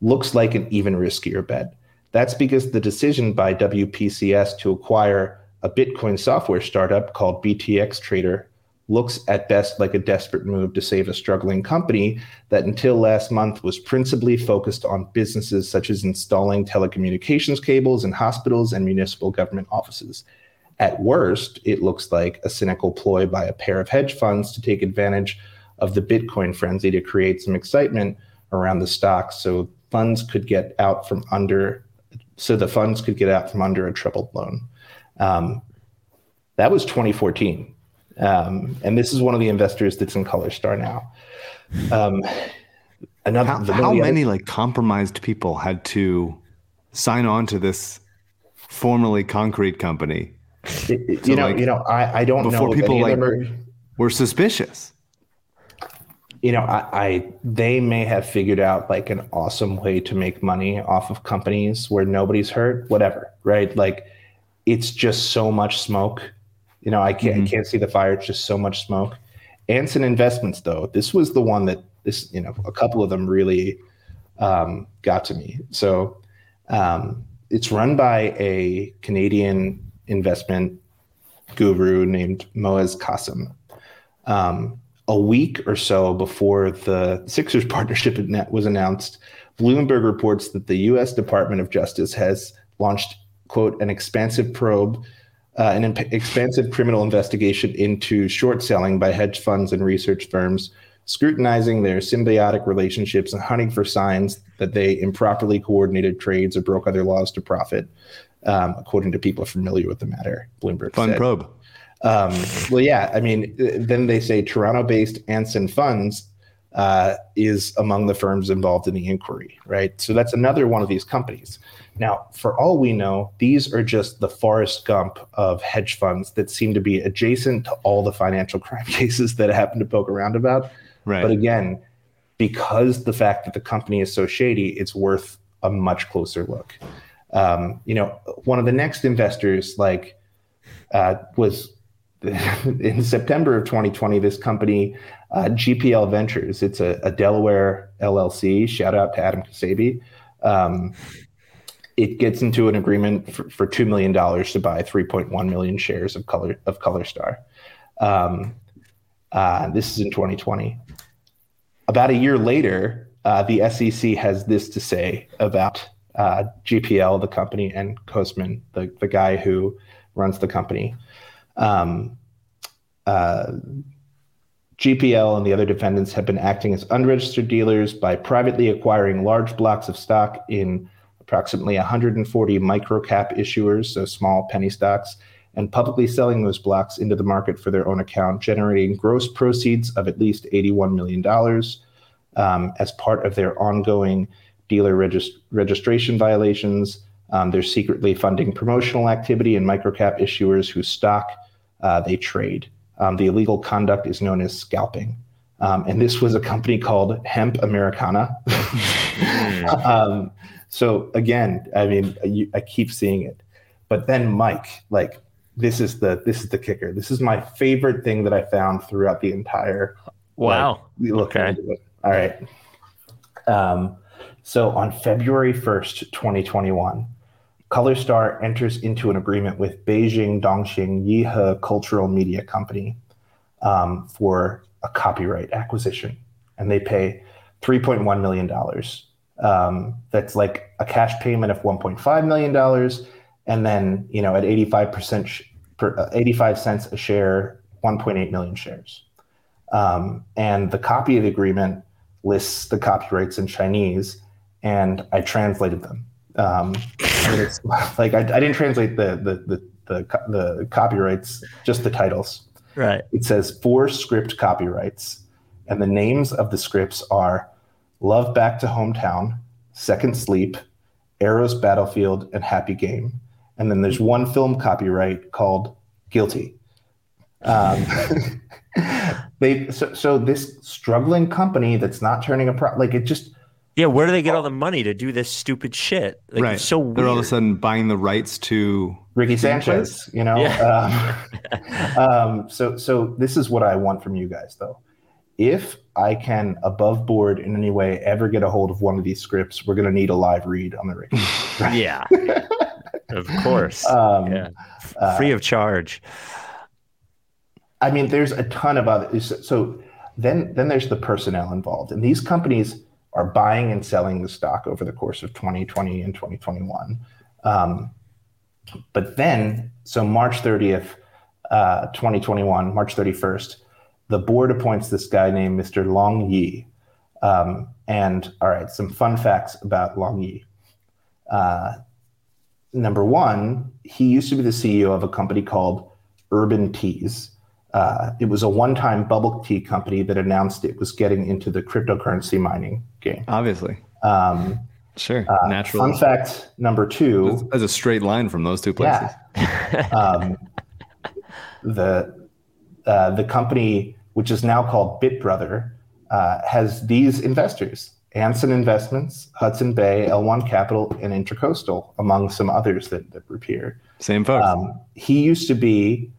looks like an even riskier bet. That's because the decision by WPCS to acquire a Bitcoin software startup called BTX Trader looks at best like a desperate move to save a struggling company that until last month was principally focused on businesses such as installing telecommunications cables in hospitals and municipal government offices. At worst, it looks like a cynical ploy by a pair of hedge funds to take advantage of the Bitcoin frenzy to create some excitement around the stock so funds could get out from under so the funds could get out from under a troubled loan. Um, that was 2014. Um, and this is one of the investors that's in Color Star now. Um, another, How, how other- many like compromised people had to sign on to this formerly concrete company it- it- you know, like, you know, I, I don't before know people, like- are- were suspicious? You know, I, I they may have figured out like an awesome way to make money off of companies where nobody's hurt, whatever, right? Like it's just so much smoke. You know, I can't I can't see the fire, it's just so much smoke. Anson Investments, though, this was the one that this, you know, a couple of them really um, got to me. So um, it's run by a Canadian investment guru named Moez Kassam. Um, a week or so before the Sixers partnership net was announced, Bloomberg reports that the U.S. Department of Justice has launched, quote, an expansive probe, uh, an imp- expansive criminal investigation into short selling by hedge funds and research firms, scrutinizing their symbiotic relationships and hunting for signs that they improperly coordinated trades or broke other laws to profit, um, according to people familiar with the matter. Bloomberg Fun said. probe. Um, well, yeah, I mean, then they say Toronto-based Anson Funds uh, is among the firms involved in the inquiry, right? So that's another one of these companies. Now, for all we know, these are just the Forrest Gump of hedge funds that seem to be adjacent to all the financial crime cases that I happen to poke around about. Right. But again, because the fact that the company is so shady, it's worth a much closer look. Um, you know, one of the next investors, like, uh, was in September of 2020. This company, uh, GPL Ventures, it's a, a Delaware LLC. Shout out to Adam Kasabi. Um, it gets into an agreement for, for two million dollars to buy 3.1 million shares of color of Color Star. Um, uh, this is in 2020. About a year later, uh, the SEC has this to say about uh, GPL, the company, and Kosman, the, the guy who runs the company. Um, uh, GPL and the other defendants have been acting as unregistered dealers by privately acquiring large blocks of stock in approximately 140 microcap issuers, so small penny stocks, and publicly selling those blocks into the market for their own account, generating gross proceeds of at least $81 million um, as part of their ongoing dealer regist- registration violations. Um, they're secretly funding promotional activity in microcap issuers whose stock uh, they trade. Um, the illegal conduct is known as scalping. Um, and this was a company called Hemp Americana. um, so again, I mean, you, I keep seeing it. But then Mike, like this is the this is the kicker. This is my favorite thing that I found throughout the entire Wow. look Okay. All right. Um, so on February 1st, 2021, Color Star enters into an agreement with Beijing Dongxing Yihe Cultural Media Company um, for a copyright acquisition. And they pay $3.1 million. Um, that's like a cash payment of $1.5 million. And then, you know, at 85% sh- per, uh, 85 cents a share, 1.8 million shares. Um, and the copy of the agreement lists the copyrights in Chinese, and I translated them. Um, it's like I, I didn't translate the the, the the the copyrights, just the titles. Right. It says four script copyrights, and the names of the scripts are "Love Back to Hometown," Second Sleep, Arrows Battlefield, and Happy Game. And then there's one film copyright called Guilty. Um, they so, so this struggling company that's not turning a pro like it just Yeah, where do they get all the money to do this stupid shit? Like, right. So weird. They're all of a sudden buying the rights to Ricky Sanchez, you know. Um, um, so, so this is what I want from you guys, though. If I can, above board in any way, ever get a hold of one of these scripts, we're going to need a live read on the Ricky. yeah, of course. Um, yeah, free of charge. I mean, there's a ton of other. So then, then there's the personnel involved, and these companies are buying and selling the stock over the course of 2020 and 2021. Um, but then, so March 30th, uh, 2021, March 31st, the board appoints this guy named Mr. Long Yi. Um, and all right, some fun facts about Long Yi. Uh, number one, he used to be the CEO of a company called Urban Teas. Uh, it was a one-time bubble tea company that announced it was getting into the cryptocurrency mining game. obviously. Um, Sure. uh, Natural. Fun fact number two. That's a straight line from those two places. Yeah. um, the uh, the company, which is now called BitBrother, uh, has these investors: Anson Investments, Hudson Bay, L1 Capital, and Intracoastal, among some others that, that appear. Same folks. Um, he used to be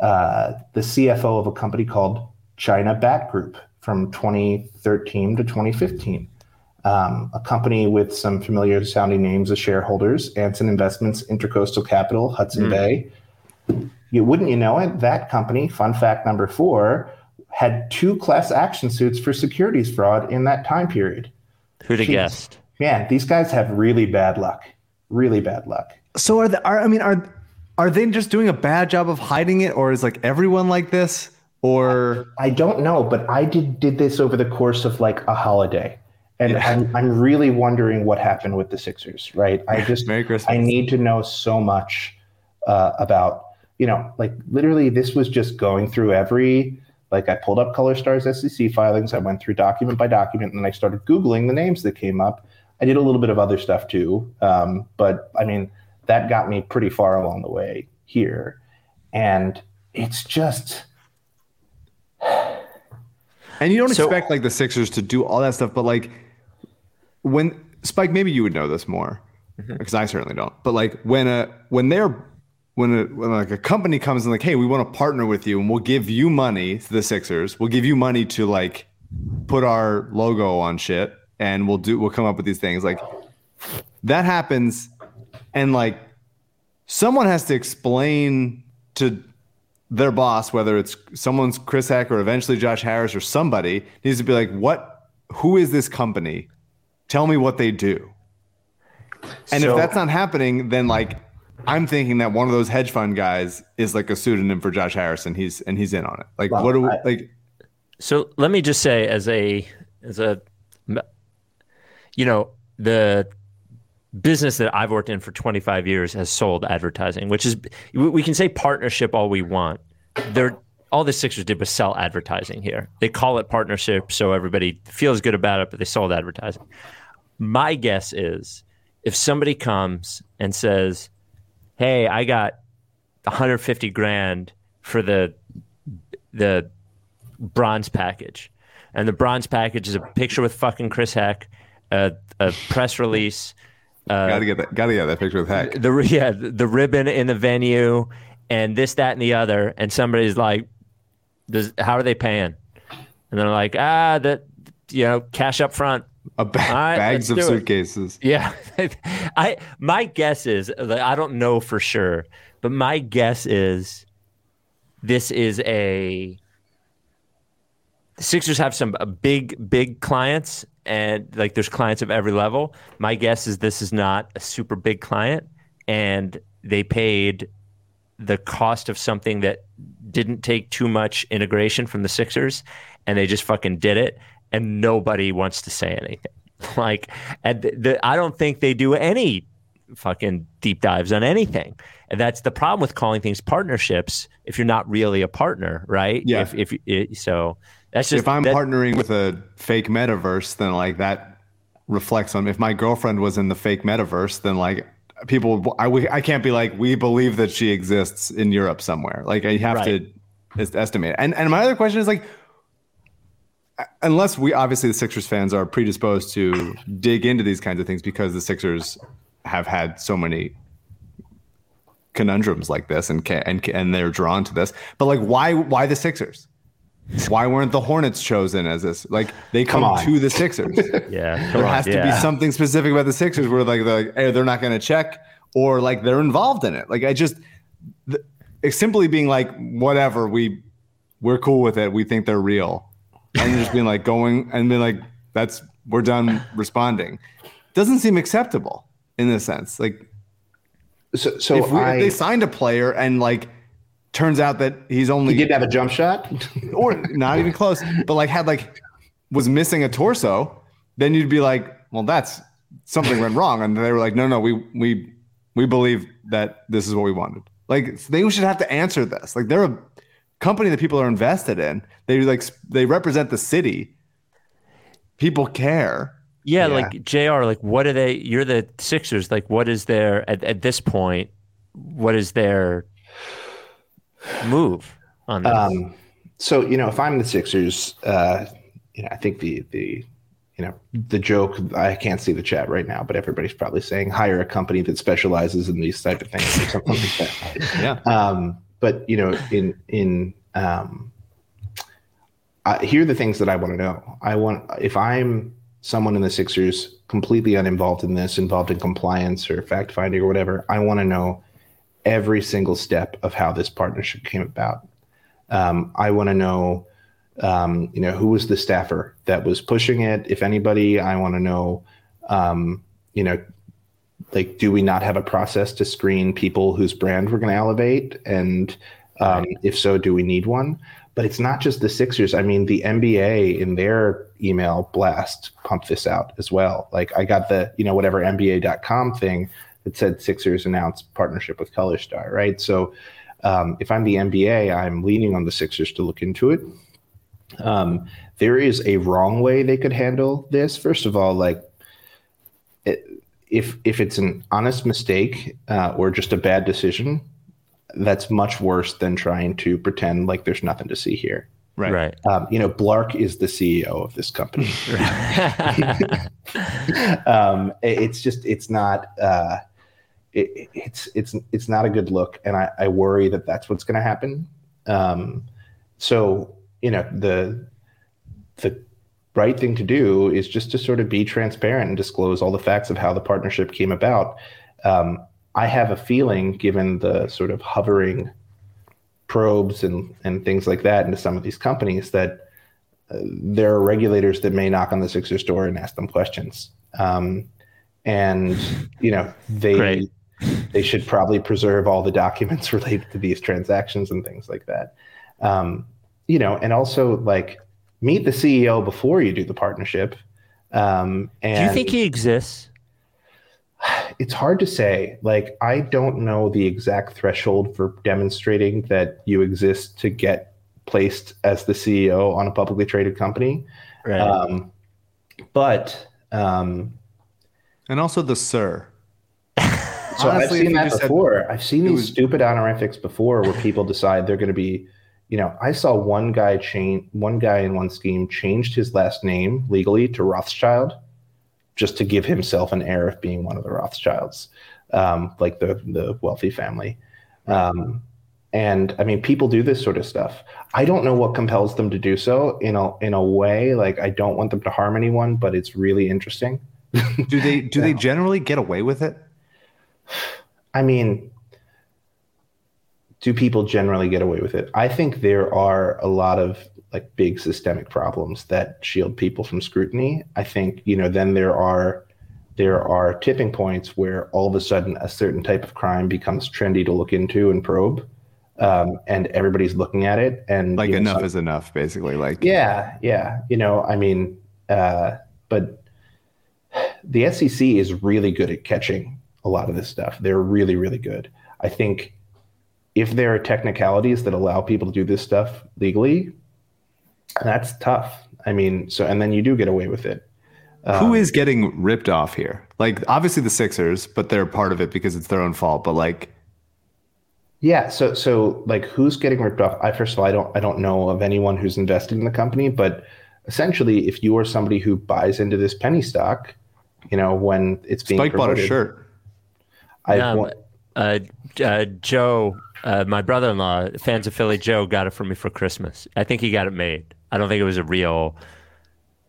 uh, the CFO of a company called China Bat Group from 2013 to 2015. Um, a company with some familiar sounding names as shareholders Anson Investments, Intracoastal Capital, Hudson Bay. You wouldn't you know it? That company, fun fact number four, had two class action suits for securities fraud in that time period. Who'd have guessed? Man, these guys have really bad luck. Really bad luck. so are the are I mean are are they just doing a bad job of hiding it, or is like everyone like this? Or I don't know, but I did did this over the course of like a holiday, and I'm I'm really wondering what happened with the Sixers. Right? I just Merry Christmas. I need to know so much uh, about you know like literally this was just going through every like I pulled up Color Stars SEC filings. I went through document by document, and then I started googling the names that came up. I did a little bit of other stuff too, um, but I mean that got me pretty far along the way here, and it's just. and you don't So- expect like the Sixers to do all that stuff, but like when Spike, maybe you would know this more mm-hmm. because I certainly don't. But like when a when they're when a when like a company comes and like, hey, we want to partner with you and we'll give you money to the Sixers. We'll give you money to like put our logo on shit and we'll do we'll come up with these things. Like that happens and like someone has to explain to their boss, whether it's someone's Chris Heck or eventually Josh Harris or somebody, needs to be like, what who is this company? Tell me what they do. And So- if that's not happening, then like I'm thinking that one of those hedge fund guys is like a pseudonym for Josh Harrison. He's and he's in on it. Like Well, what do we, I- like So let me just say, as a as a, you know, the business that I've worked in for 25 years has sold advertising, which is we can say partnership all we want. They're all the Sixers did was sell advertising here. They call it partnership, so everybody feels good about it, but they sold advertising. My guess is if somebody comes and says, "Hey, I got 150 grand for the the bronze package. And the bronze package is a picture with fucking Chris Heck, a, a press release, gotta get that gotta get that picture with Heck. the yeah, the ribbon in the venue, and this, that, and the other. And somebody's like, Does, "How are they paying?" And they're like, "Ah, that you know, cash up front." A ba- right, bags of let's it. suitcases. Yeah, I my guess is like, I don't know for sure, but my guess is this is a Sixers have some uh, big big clients and like there's clients of every level. My guess is this is not a super big client and they paid the cost of something that didn't take too much integration from the Sixers and they just fucking did it and nobody wants to say anything. Like and the, the, I don't think they do any fucking deep dives on anything. And that's the problem with calling things partnerships if you're not really a partner, right? Yeah. If if it, so that's just if I'm that- partnering with a fake metaverse, then like that reflects on if my girlfriend was in the fake metaverse, then like people, I, we- I can't be like, we believe that she exists in Europe somewhere. Like I have Right. to est- estimate. And, and my other question is like, unless we obviously the Sixers fans are predisposed to dig into these kinds of things because the Sixers have had so many conundrums like this and ca- and and they're drawn to this. But like why why the Sixers? Why weren't the Hornets chosen as this? Like they come, Come to the Sixers. Yeah, there on, has to be something specific about the Sixers where like they're like hey, they're not going to check or like they're involved in it. Like I just the, it's simply being like whatever we we're cool with it. We think they're real, and just being like going and being like that's we're done responding. Doesn't seem acceptable in this sense. Like So, so if, we, I if they signed a player and like turns out that he's only he did have a jump shot. or not even close, but like had like was missing a torso, then you'd be like, well, that's something went wrong. And they were like, no, no, we we we believe that this is what we wanted. Like they should have to answer this. Like they're a company that people are invested in. They like they represent the city. People care. Yeah, Yeah. like Jr. Like, what are they? You're the Sixers. Like, what is their at, at this point? What is their move on this? Um, so you know, if I'm the Sixers, uh, you know, I think the the you know the joke. I can't see the chat right now, but everybody's probably saying hire a company that specializes in these type of things or something like that. Yeah. Um, but you know, in in um, I, here are the things that I want to know. I want if I'm someone in the Sixers completely uninvolved in this, involved in compliance or fact finding or whatever. I want to know every single step of how this partnership came about. Um, I want to know, um, you know, who was the staffer that was pushing it. If anybody, I want to know, um, you know, like, do we not have a process to screen people whose brand we're going to elevate? And um, if so, do we need one? But it's not just the Sixers. I mean, the NBA in their email blast pumped this out as well. Like, I got the, you know, whatever NBA.com thing that said Sixers announced partnership with Color Star, right? So, um, if I'm the NBA, I'm leaning on the Sixers to look into it. Um, there is a wrong way they could handle this. First of all, like it, if if it's an honest mistake uh, or just a bad decision, that's much worse than trying to pretend like there's nothing to see here. Right. right. Um, you know, Blark is the CEO of this company. um, it's just it's not uh, it, it's it's it's not a good look, and I, I worry that that's what's going to happen. Um, so you know the the right thing to do is just to sort of be transparent and disclose all the facts of how the partnership came about. Um, I have a feeling, given the sort of hovering probes and and things like that into some of these companies, that uh, there are regulators that may knock on the Sixers door and ask them questions. Um, and you know they Great. They should probably preserve all the documents related to these transactions and things like that. Um, you know, and also like meet the CEO before you do the partnership. Um, and Do you think he exists? it's hard to say. Like, I don't know the exact threshold for demonstrating that you exist to get placed as the CEO on a publicly traded company. Right. Um, but um, And also the sir. So Honestly, I've seen that before. I've seen these was- stupid honorifics before where people decide they're going to be, you know, I saw one guy change, one guy in one scheme changed his last name legally to Rothschild just to give himself an air of being one of the Rothschilds, um, like the, the wealthy family. Um, and I mean, people do this sort of stuff. I don't know what compels them to do so in a, in a way, like I don't want them to harm anyone, but it's really interesting. Do they do they generally get away with it? I mean, do people generally get away with it? I think there are a lot of like big systemic problems that shield people from scrutiny. I think, you know, then there are there are tipping points where all of a sudden a certain type of crime becomes trendy to look into and probe. Um, and everybody's looking at it and Like you know, enough some- is enough, basically. Like yeah, yeah. You know, I mean, uh, but the SEC is really good at catching a lot of this stuff. They're really, really good. I think if there are technicalities that allow people to do this stuff legally, that's tough. I mean, so and then you do get away with it. Who um, is getting ripped off here? Like obviously the Sixers, but they're part of it because it's their own fault. But like, Yeah. So so like who's getting ripped off? I first of all I don't I don't know of anyone who's invested in the company, but essentially if you are somebody who buys into this penny stock, you know, when it's being Spike bought a promoted, shirt. I Um, want- uh, uh, Joe, uh, my brother-in-law, fans of Philly Joe, got it for me for Christmas. I think he got it made. I don't think it was a real.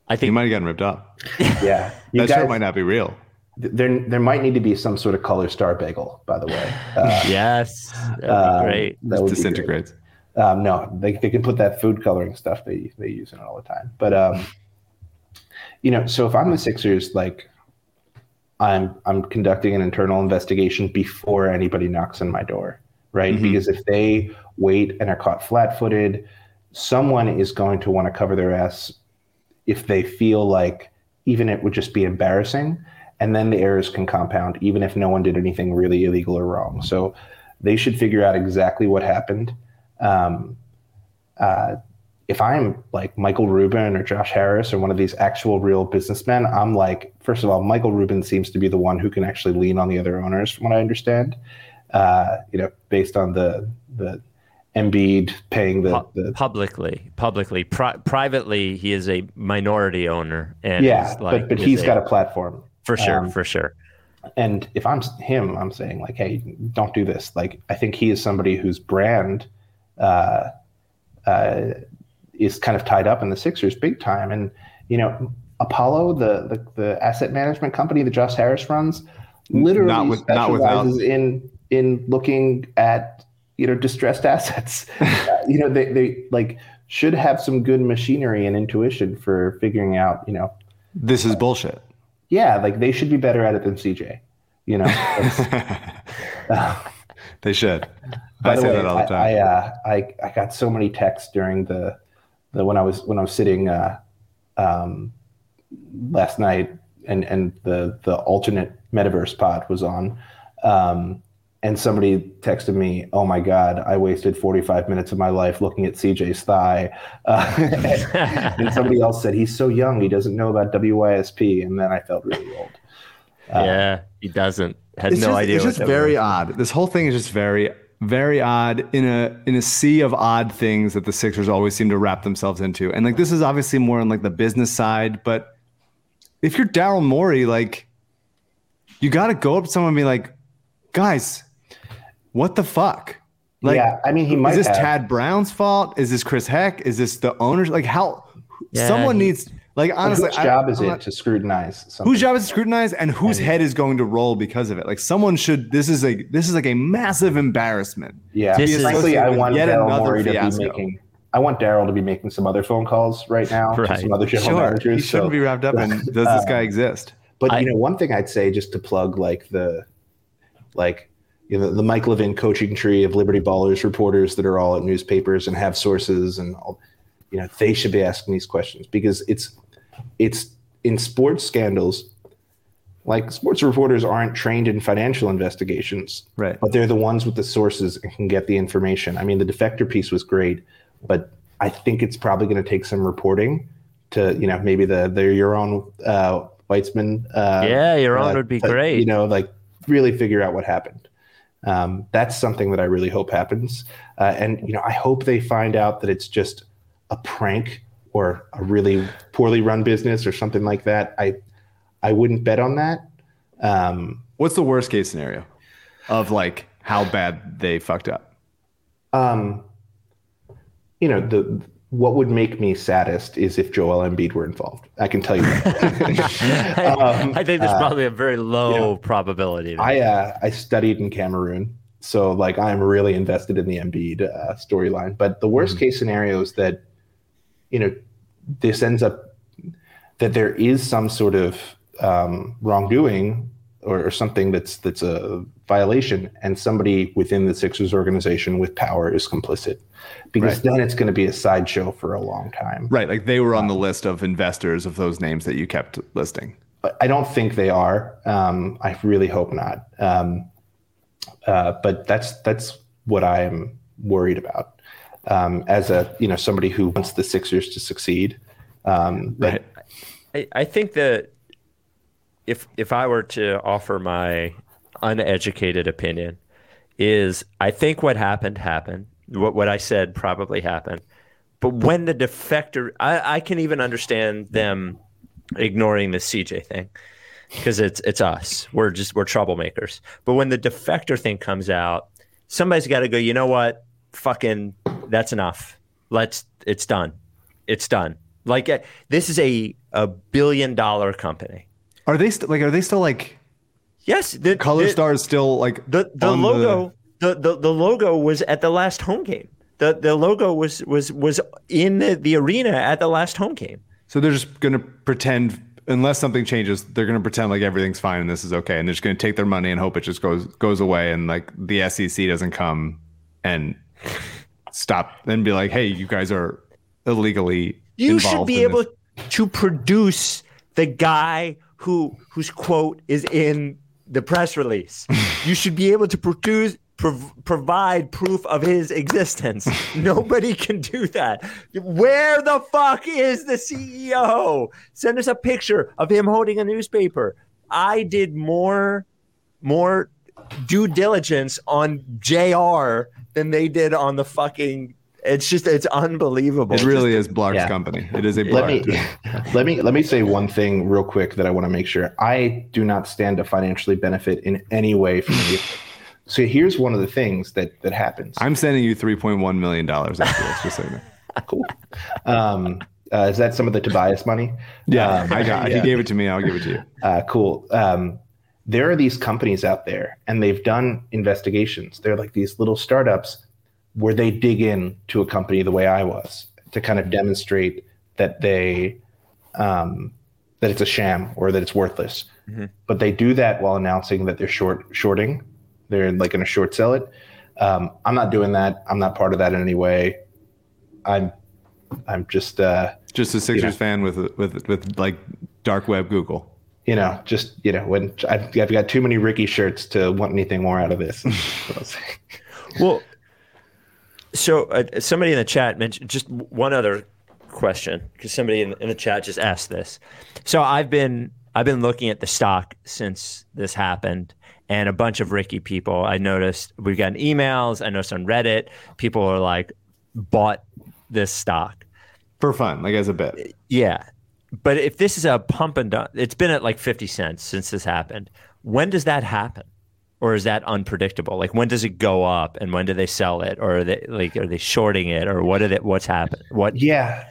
I You think might have gotten ripped off. yeah. You That guys, shirt might not be real. there there might need to be some sort of color star bagel, by the way. Uh, yes, that'd um, great. That would be great. Disintegrates. Um, no, they, they can put that food coloring stuff they they use in it all the time. But um, you know, so if I'm the Sixers, like I'm I'm conducting an internal investigation before anybody knocks on my door, right? Because if they wait and are caught flat-footed, someone is going to want to cover their ass if they feel like even it would just be embarrassing, and then the errors can compound, even if no one did anything really illegal or wrong. So they should figure out exactly what happened. Um, uh, if I'm like Michael Rubin or Josh Harris or one of these actual real businessmen, I'm like, first of all, Michael Rubin seems to be the one who can actually lean on the other owners, from what I understand. Uh, you know, based on the the Embiid paying the, the publicly, publicly, pri- privately, he is a minority owner, and yeah, like, but but he's got a platform. for sure, um, for sure. and if I'm him, I'm saying like, hey, don't do this. Like, I think he is somebody whose brand uh, uh, is kind of tied up in the Sixers big time. And you know, Apollo, the the, the asset management company that Josh Harris runs, literally Not with- not specializes in in looking at you know distressed assets. Uh, you know, they they like should have some good machinery and intuition for figuring out you know This is bullshit. yeah, like they should be better at it than CJ. You know, It's- They should. by I say way, that all the I, time. I, uh, I I got so many texts during the the when I was when I was sitting uh, um, last night and and the the alternate metaverse pod was on. Um, and somebody texted me, "Oh my God, I wasted 45 minutes of my life looking at CJ's thigh." Uh, and, and somebody else said, "He's so young, he doesn't know about WYSP." And then I felt really old. yeah, he doesn't. Had no just, idea. It's just very was. odd. This whole thing is just very, very odd in a in a sea of odd things that the Sixers always seem to wrap themselves into. And like this is obviously more on like the business side, but if you're Daryl Morey, like you got to go up to someone and be like, guys, what the fuck? Like, yeah, I mean, he might is this have. Tad Brown's fault? Is this Chris Heck? Is this the owners? Like how? Yeah, someone he- needs like Like, honestly. whose I- job is I'm it not- to scrutinize? Something? whose job is to scrutinize and whose head is going to roll because of it like someone should this is a this is like a massive embarrassment Yeah, This is- frankly, I want yet Daryl another Morey to be making. I want Daryl to be making some other phone calls right now to some other general sure managers. he shouldn't so- be wrapped up in does this guy um, exist But I- you know, one thing I'd say just to plug like the, like, you know, the Mike Levin coaching tree of Liberty Ballers reporters that are all at newspapers and have sources and all, you know, they should be asking these questions because it's, it's in sports scandals. Like sports reporters aren't trained in financial investigations, Right. But they're the ones with the sources and can get the information. I mean, the defector piece was great, but I think it's probably going to take some reporting to, you know, maybe the the your own uh, Weitzman. Uh, Yeah, your own uh, would be but, great. You know, like really figure out what happened. Um, that's something that I really hope happens. Uh, and you know, I hope they find out that it's just a prank or a really poorly run business or something like that. I I wouldn't bet on that. Um, what's the worst case scenario of like how bad they fucked up um, you know, the what would make me saddest is if Joel Embiid were involved. I can tell you that. Um, I think there's uh, probably a very low probability. I uh, I studied in Cameroon, so like I'm really invested in the Embiid uh, storyline. But the worst case scenario is that you know this ends up that there is some sort of um, wrongdoing or, or something that's that's a violation, and somebody within the Sixers organization with power is complicit, because Right. then it's going to be a sideshow for a long time. right like they were on the list of investors of those names that you kept listing I don't think they are. Um, I really hope not. Um, uh, but that's that's what I am worried about. Um, as a you know somebody who wants the Sixers to succeed. Um, right I, I think that if if I were to offer my uneducated opinion, is I think what happened happened. What what I said probably happened. But when the defector, I, I can even understand them ignoring the CJ thing because it's it's us. We're just we're troublemakers. But when the defector thing comes out, somebody's got to go. You know what? Fucking, that's enough. Let's. It's done. It's done. Like uh, this is a a billion dollar company. Are they st- like? Are they still like Yes, the color the, is Still like The the logo the, the the logo was at the last home game. The the logo was was was in the, the arena at the last home game. So they're just gonna pretend unless something changes, they're gonna pretend like everything's fine and this is okay, and they're just gonna take their money and hope it just goes goes away, and like the SEC doesn't come and stop and be like, hey, you guys are illegally. You should be able this." to produce the guy who whose quote is in the press release. you should be able to produce prov- provide proof of his existence. Nobody can do that. Where the fuck is the CEO? Send us a picture of him holding a newspaper. I did more more due diligence on JR than they did on the fucking it's just it's unbelievable. It really is Blark's Yeah. company. It is a let me let me let me say one thing real quick that I want to make sure. I do not stand to financially benefit in any way from you. So here's one of the things that that happens. I'm sending you 3.1 million dollars after this. Just so you know. cool. Um, uh, is that some of the Tobias money? Yeah, Um, I got. yeah. He gave it to me. I'll give it to you. Uh, cool. Um, there are these companies out there, and they've done investigations. They're like these little startups where they dig in to a company the way I was to kind of demonstrate that they um, that it's a sham or that it's worthless. But they do that while announcing that they're short shorting. They're like going to short sell it. Um, I'm not doing that. I'm not part of that in any way. I'm I'm just uh, Just a Sixers Yeah. fan with with with like dark web Google. You know, just you know, when I've, I've got too many Ricky shirts to want anything more out of this. That's what I'll say. Well, so uh, somebody in the chat mentioned just one other question because somebody in, in the chat just asked this. So I've been I've been looking at the stock since this happened, and a bunch of Ricky people. I noticed we've gotten emails. I noticed on Reddit people are like bought this stock. For fun, like as a bit. Yeah, but if this is a pump and dump, it's been at like fifty cents since this happened. When does that happen? Or is that unpredictable? Like when does it go up, and when do they sell it, or are they like are they shorting it, or what are they, What's happened? What? Yeah.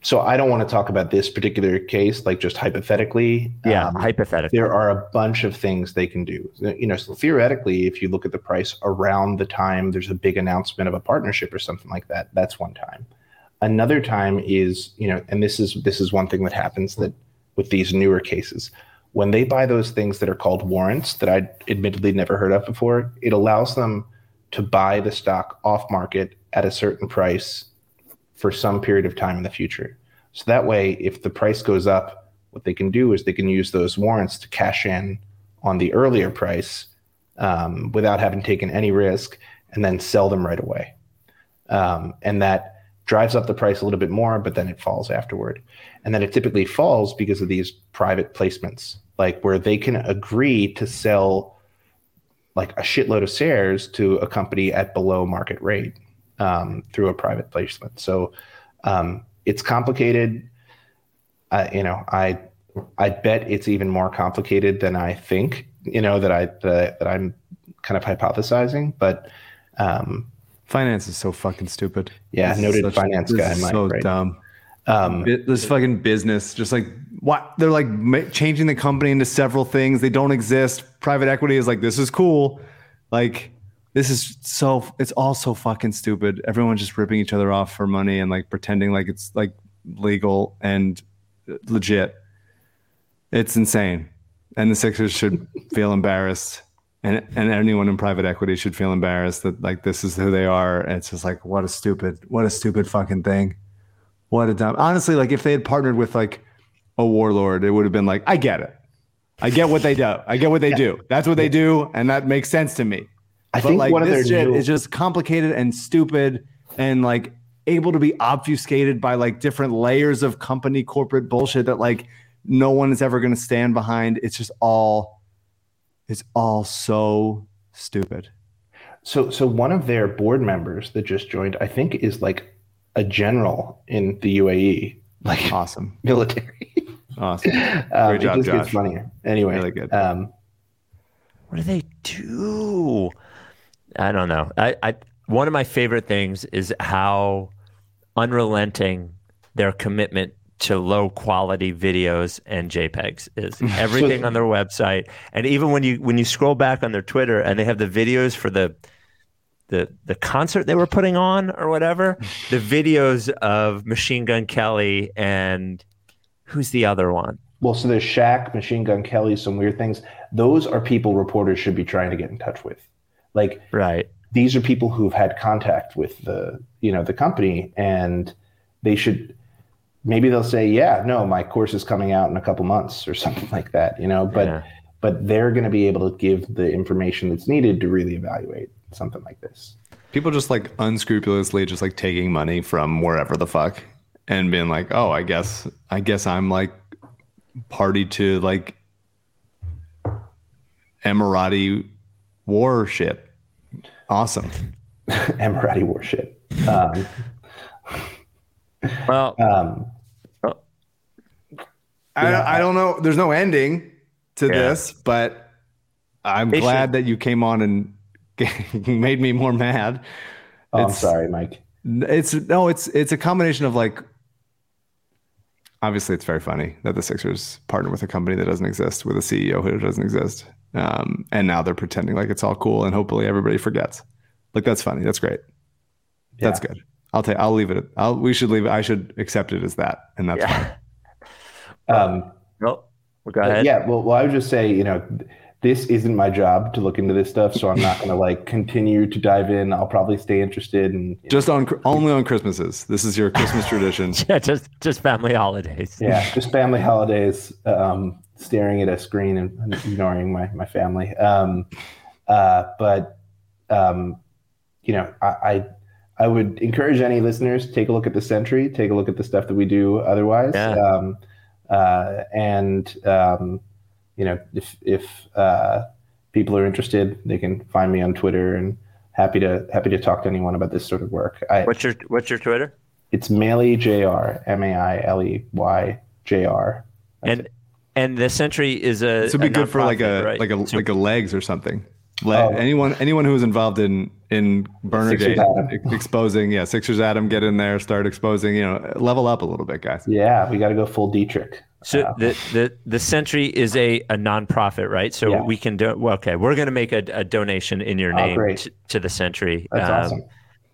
So I don't want to talk about this particular case, like just hypothetically. Yeah, Um, hypothetically. there are a bunch of things they can do. You know, so theoretically, if you look at the price around the time there's a big announcement of a partnership or something like that, that's one time. Another time is, you know, and this is this is one thing that happens that with these newer cases, when they buy those things that are called warrants that I admittedly never heard of before, it allows them to buy the stock off market at a certain price for some period of time in the future. So that way, if the price goes up, what they can do is they can use those warrants to cash in on the earlier price um, without having taken any risk and then sell them right away. Um, and that drives up the price a little bit more, but then it falls afterward. And then it typically falls because of these private placements, like where they can agree to sell like a shitload of shares to a company at below market rate um, through a private placement. So um, it's complicated. Uh, you know, I I bet it's even more complicated than I think. You know that I that, that I'm kind of hypothesizing, but um, Finance is so fucking stupid. Yeah, This is noted finance this guy, Mike, so right? dumb. um, This fucking business, just like what they're like ma- changing the company into several things. They don't exist. Private equity is like this is cool. Like this is so. It's all so fucking stupid. Everyone's just ripping each other off for money and like pretending like it's like legal and legit. It's insane. And the Sixers should feel embarrassed. And, and anyone in private equity should feel embarrassed that like this is who they are. And it's just like what a stupid, what a stupid fucking thing. What a dumb. Honestly, like if they had partnered with like a warlord, it would have been like, I get it. I get what they do. I get what they do. That's what they do, and that makes sense to me. I But think like one of this their shit is just complicated and stupid and like able to be obfuscated by like different layers of company corporate bullshit that like no one is ever going to stand behind. It's just all, it's all so stupid. So, so one of their board members that just joined, I think, is like a general in the UAE, like Awesome. military. Awesome. um, Great job, it just Josh. gets funnier. Anyway, Really good. Um, What do they do? I don't know. I, I one of my favorite things is how unrelenting their commitment to low quality videos and JPEGs is. Everything on their website, and even when you when you scroll back on their Twitter and they have the videos for the the the concert they were putting on or whatever, the videos of Machine Gun Kelly and who's the other one? well, so there's Shaq, Machine Gun Kelly, some weird things. Those are people reporters should be trying to get in touch with. Like Right. these are people who've had contact with the you know the company and they should maybe they'll say yeah no my course is coming out in a couple months or something like that you know but Yeah. but they're going to be able to give the information that's needed to really evaluate something like this People just like unscrupulously just like taking money from wherever the fuck and being like, oh, I guess, I guess I'm like party to like Emirati warship. Awesome. emirati warship um, Well, um, I, I don't know. There's no ending to Yeah. this, but I'm They glad should- that you came on and made me more mad. oh, i'm sorry mike It's no, it's it's a combination of like. Obviously, it's very funny that the Sixers partner with a company that doesn't exist, with a CEO who doesn't exist, um, and now they're pretending like it's all cool, and hopefully everybody forgets. Like that's funny. That's great. That's good. I'll take. I'll leave it. I'll. We should leave. it. I should accept it as that, and that's fine. yeah. um, Well, well, go But ahead. Yeah, well, well, I would just say, you know, this isn't my job to look into this stuff, so I'm not going to like continue to dive in. I'll probably stay interested and Just on only on Christmases. This is your Christmas tradition. Yeah, just just family holidays. yeah, just family holidays, um, staring at a screen and, and ignoring my my family. Um, uh, but um, you know, I, I I would encourage any listeners to take a look at the Sentry, take a look at the stuff that we do otherwise, Yeah. um, uh, and um, you know, if if uh, people are interested, they can find me on Twitter and happy to happy to talk to anyone about this sort of work. I, What's your What's your Twitter? it's Mailey Jr. M A I L E Y J R. and and the Sentry is a. This would be a good for like a right? like a like a legs or something. Le- Oh. anyone anyone who was involved in in Burnergate Sixers exposing yeah Sixers Adam get in there start exposing you know level up a little bit guys. Yeah, we got to go full Dietrich. So Uh, the, the the Sentry is a, a nonprofit, right? So Yeah. we can do well. Okay, we're going to make a, a donation in your Oh, name great. to, to the Sentry. That's Um, awesome.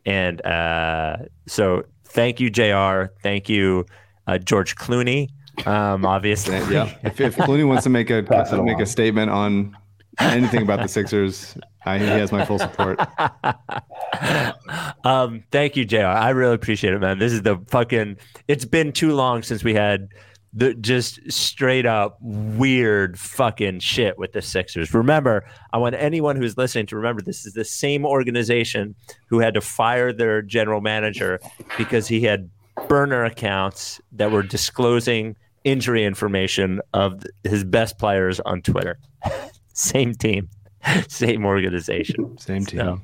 And uh, so thank you, JR. Thank you, uh, George Clooney. Um, obviously, Yeah, if, if Clooney wants to make a make along. a statement on anything about the Sixers, I, he has my full support. um, thank you, JR. I really appreciate it, man. This is the fucking. It's been too long since we had the just straight up weird fucking shit with the Sixers. Remember, I want anyone who's listening to remember this is the same organization who had to fire their general manager because he had burner accounts that were disclosing injury information of his best players on Twitter. same team, same organization. Same team. So-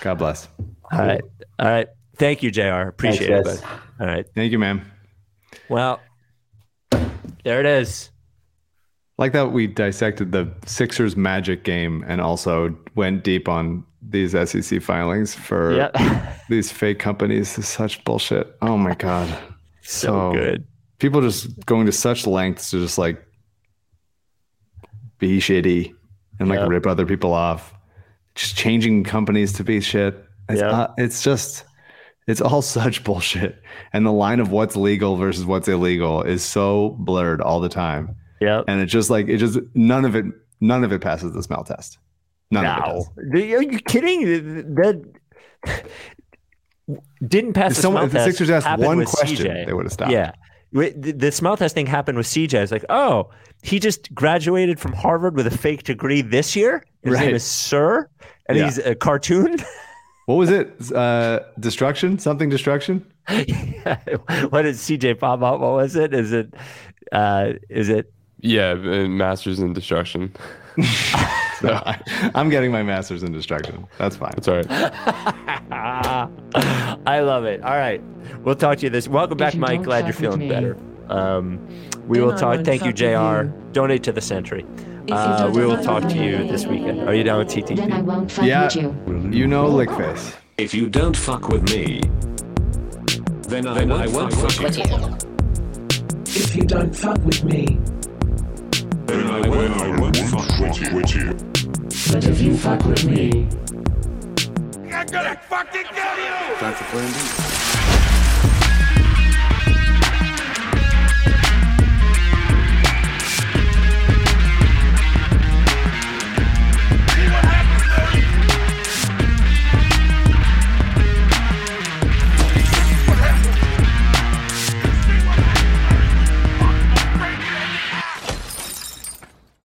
God bless. All right. All right. Thank you, JR. Appreciate Thanks, it. guys. bud. All right. Thank you, ma'am. Well, there it is. Like that we dissected the Sixers magic game and also went deep on these SEC filings for Yeah. these fake companies. This is such bullshit. Oh my god. so good. People just going to such lengths to just like be shitty and like Yeah. rip other people off. Just changing companies to be shit. It's, Yeah. uh, it's just it's all such bullshit. And the line of what's legal versus what's illegal is so blurred all the time. Yep. And it's just like it just none of it none of it passes the smell test. None of it does. are you kidding? That didn't pass If the someone- smell if the Sixers asked one question, CJ. they would've stopped. Yeah, the, the smell testing happened with CJ. It's like, oh, he just graduated from Harvard with a fake degree this year. His Right. name is Sir, and Yeah. he's a cartoon. What was it? Uh, destruction? Something destruction? what did CJ pop up? What was it? Is it? Uh, is it? Yeah, uh, Masters in Destruction. No, I, I'm getting my master's in destruction. That's fine. That's all right. I love it. All right, we'll talk to you this. Welcome back, you Mike. Glad you're feeling me, better. Um, we then will talk. Thank you, JR. you. Donate to the Sentry. you Uh, we will talk to you this weekend. Are you down with Then I TTP? won't fuck Yeah, with you. you know Lickface. If you don't fuck with me, then I, then I won't fuck with you. If you don't fuck with me, Then I won't, I won't fuck with you. With you. but if you fuck with me, I'm gonna fucking kill you! Time for plan B.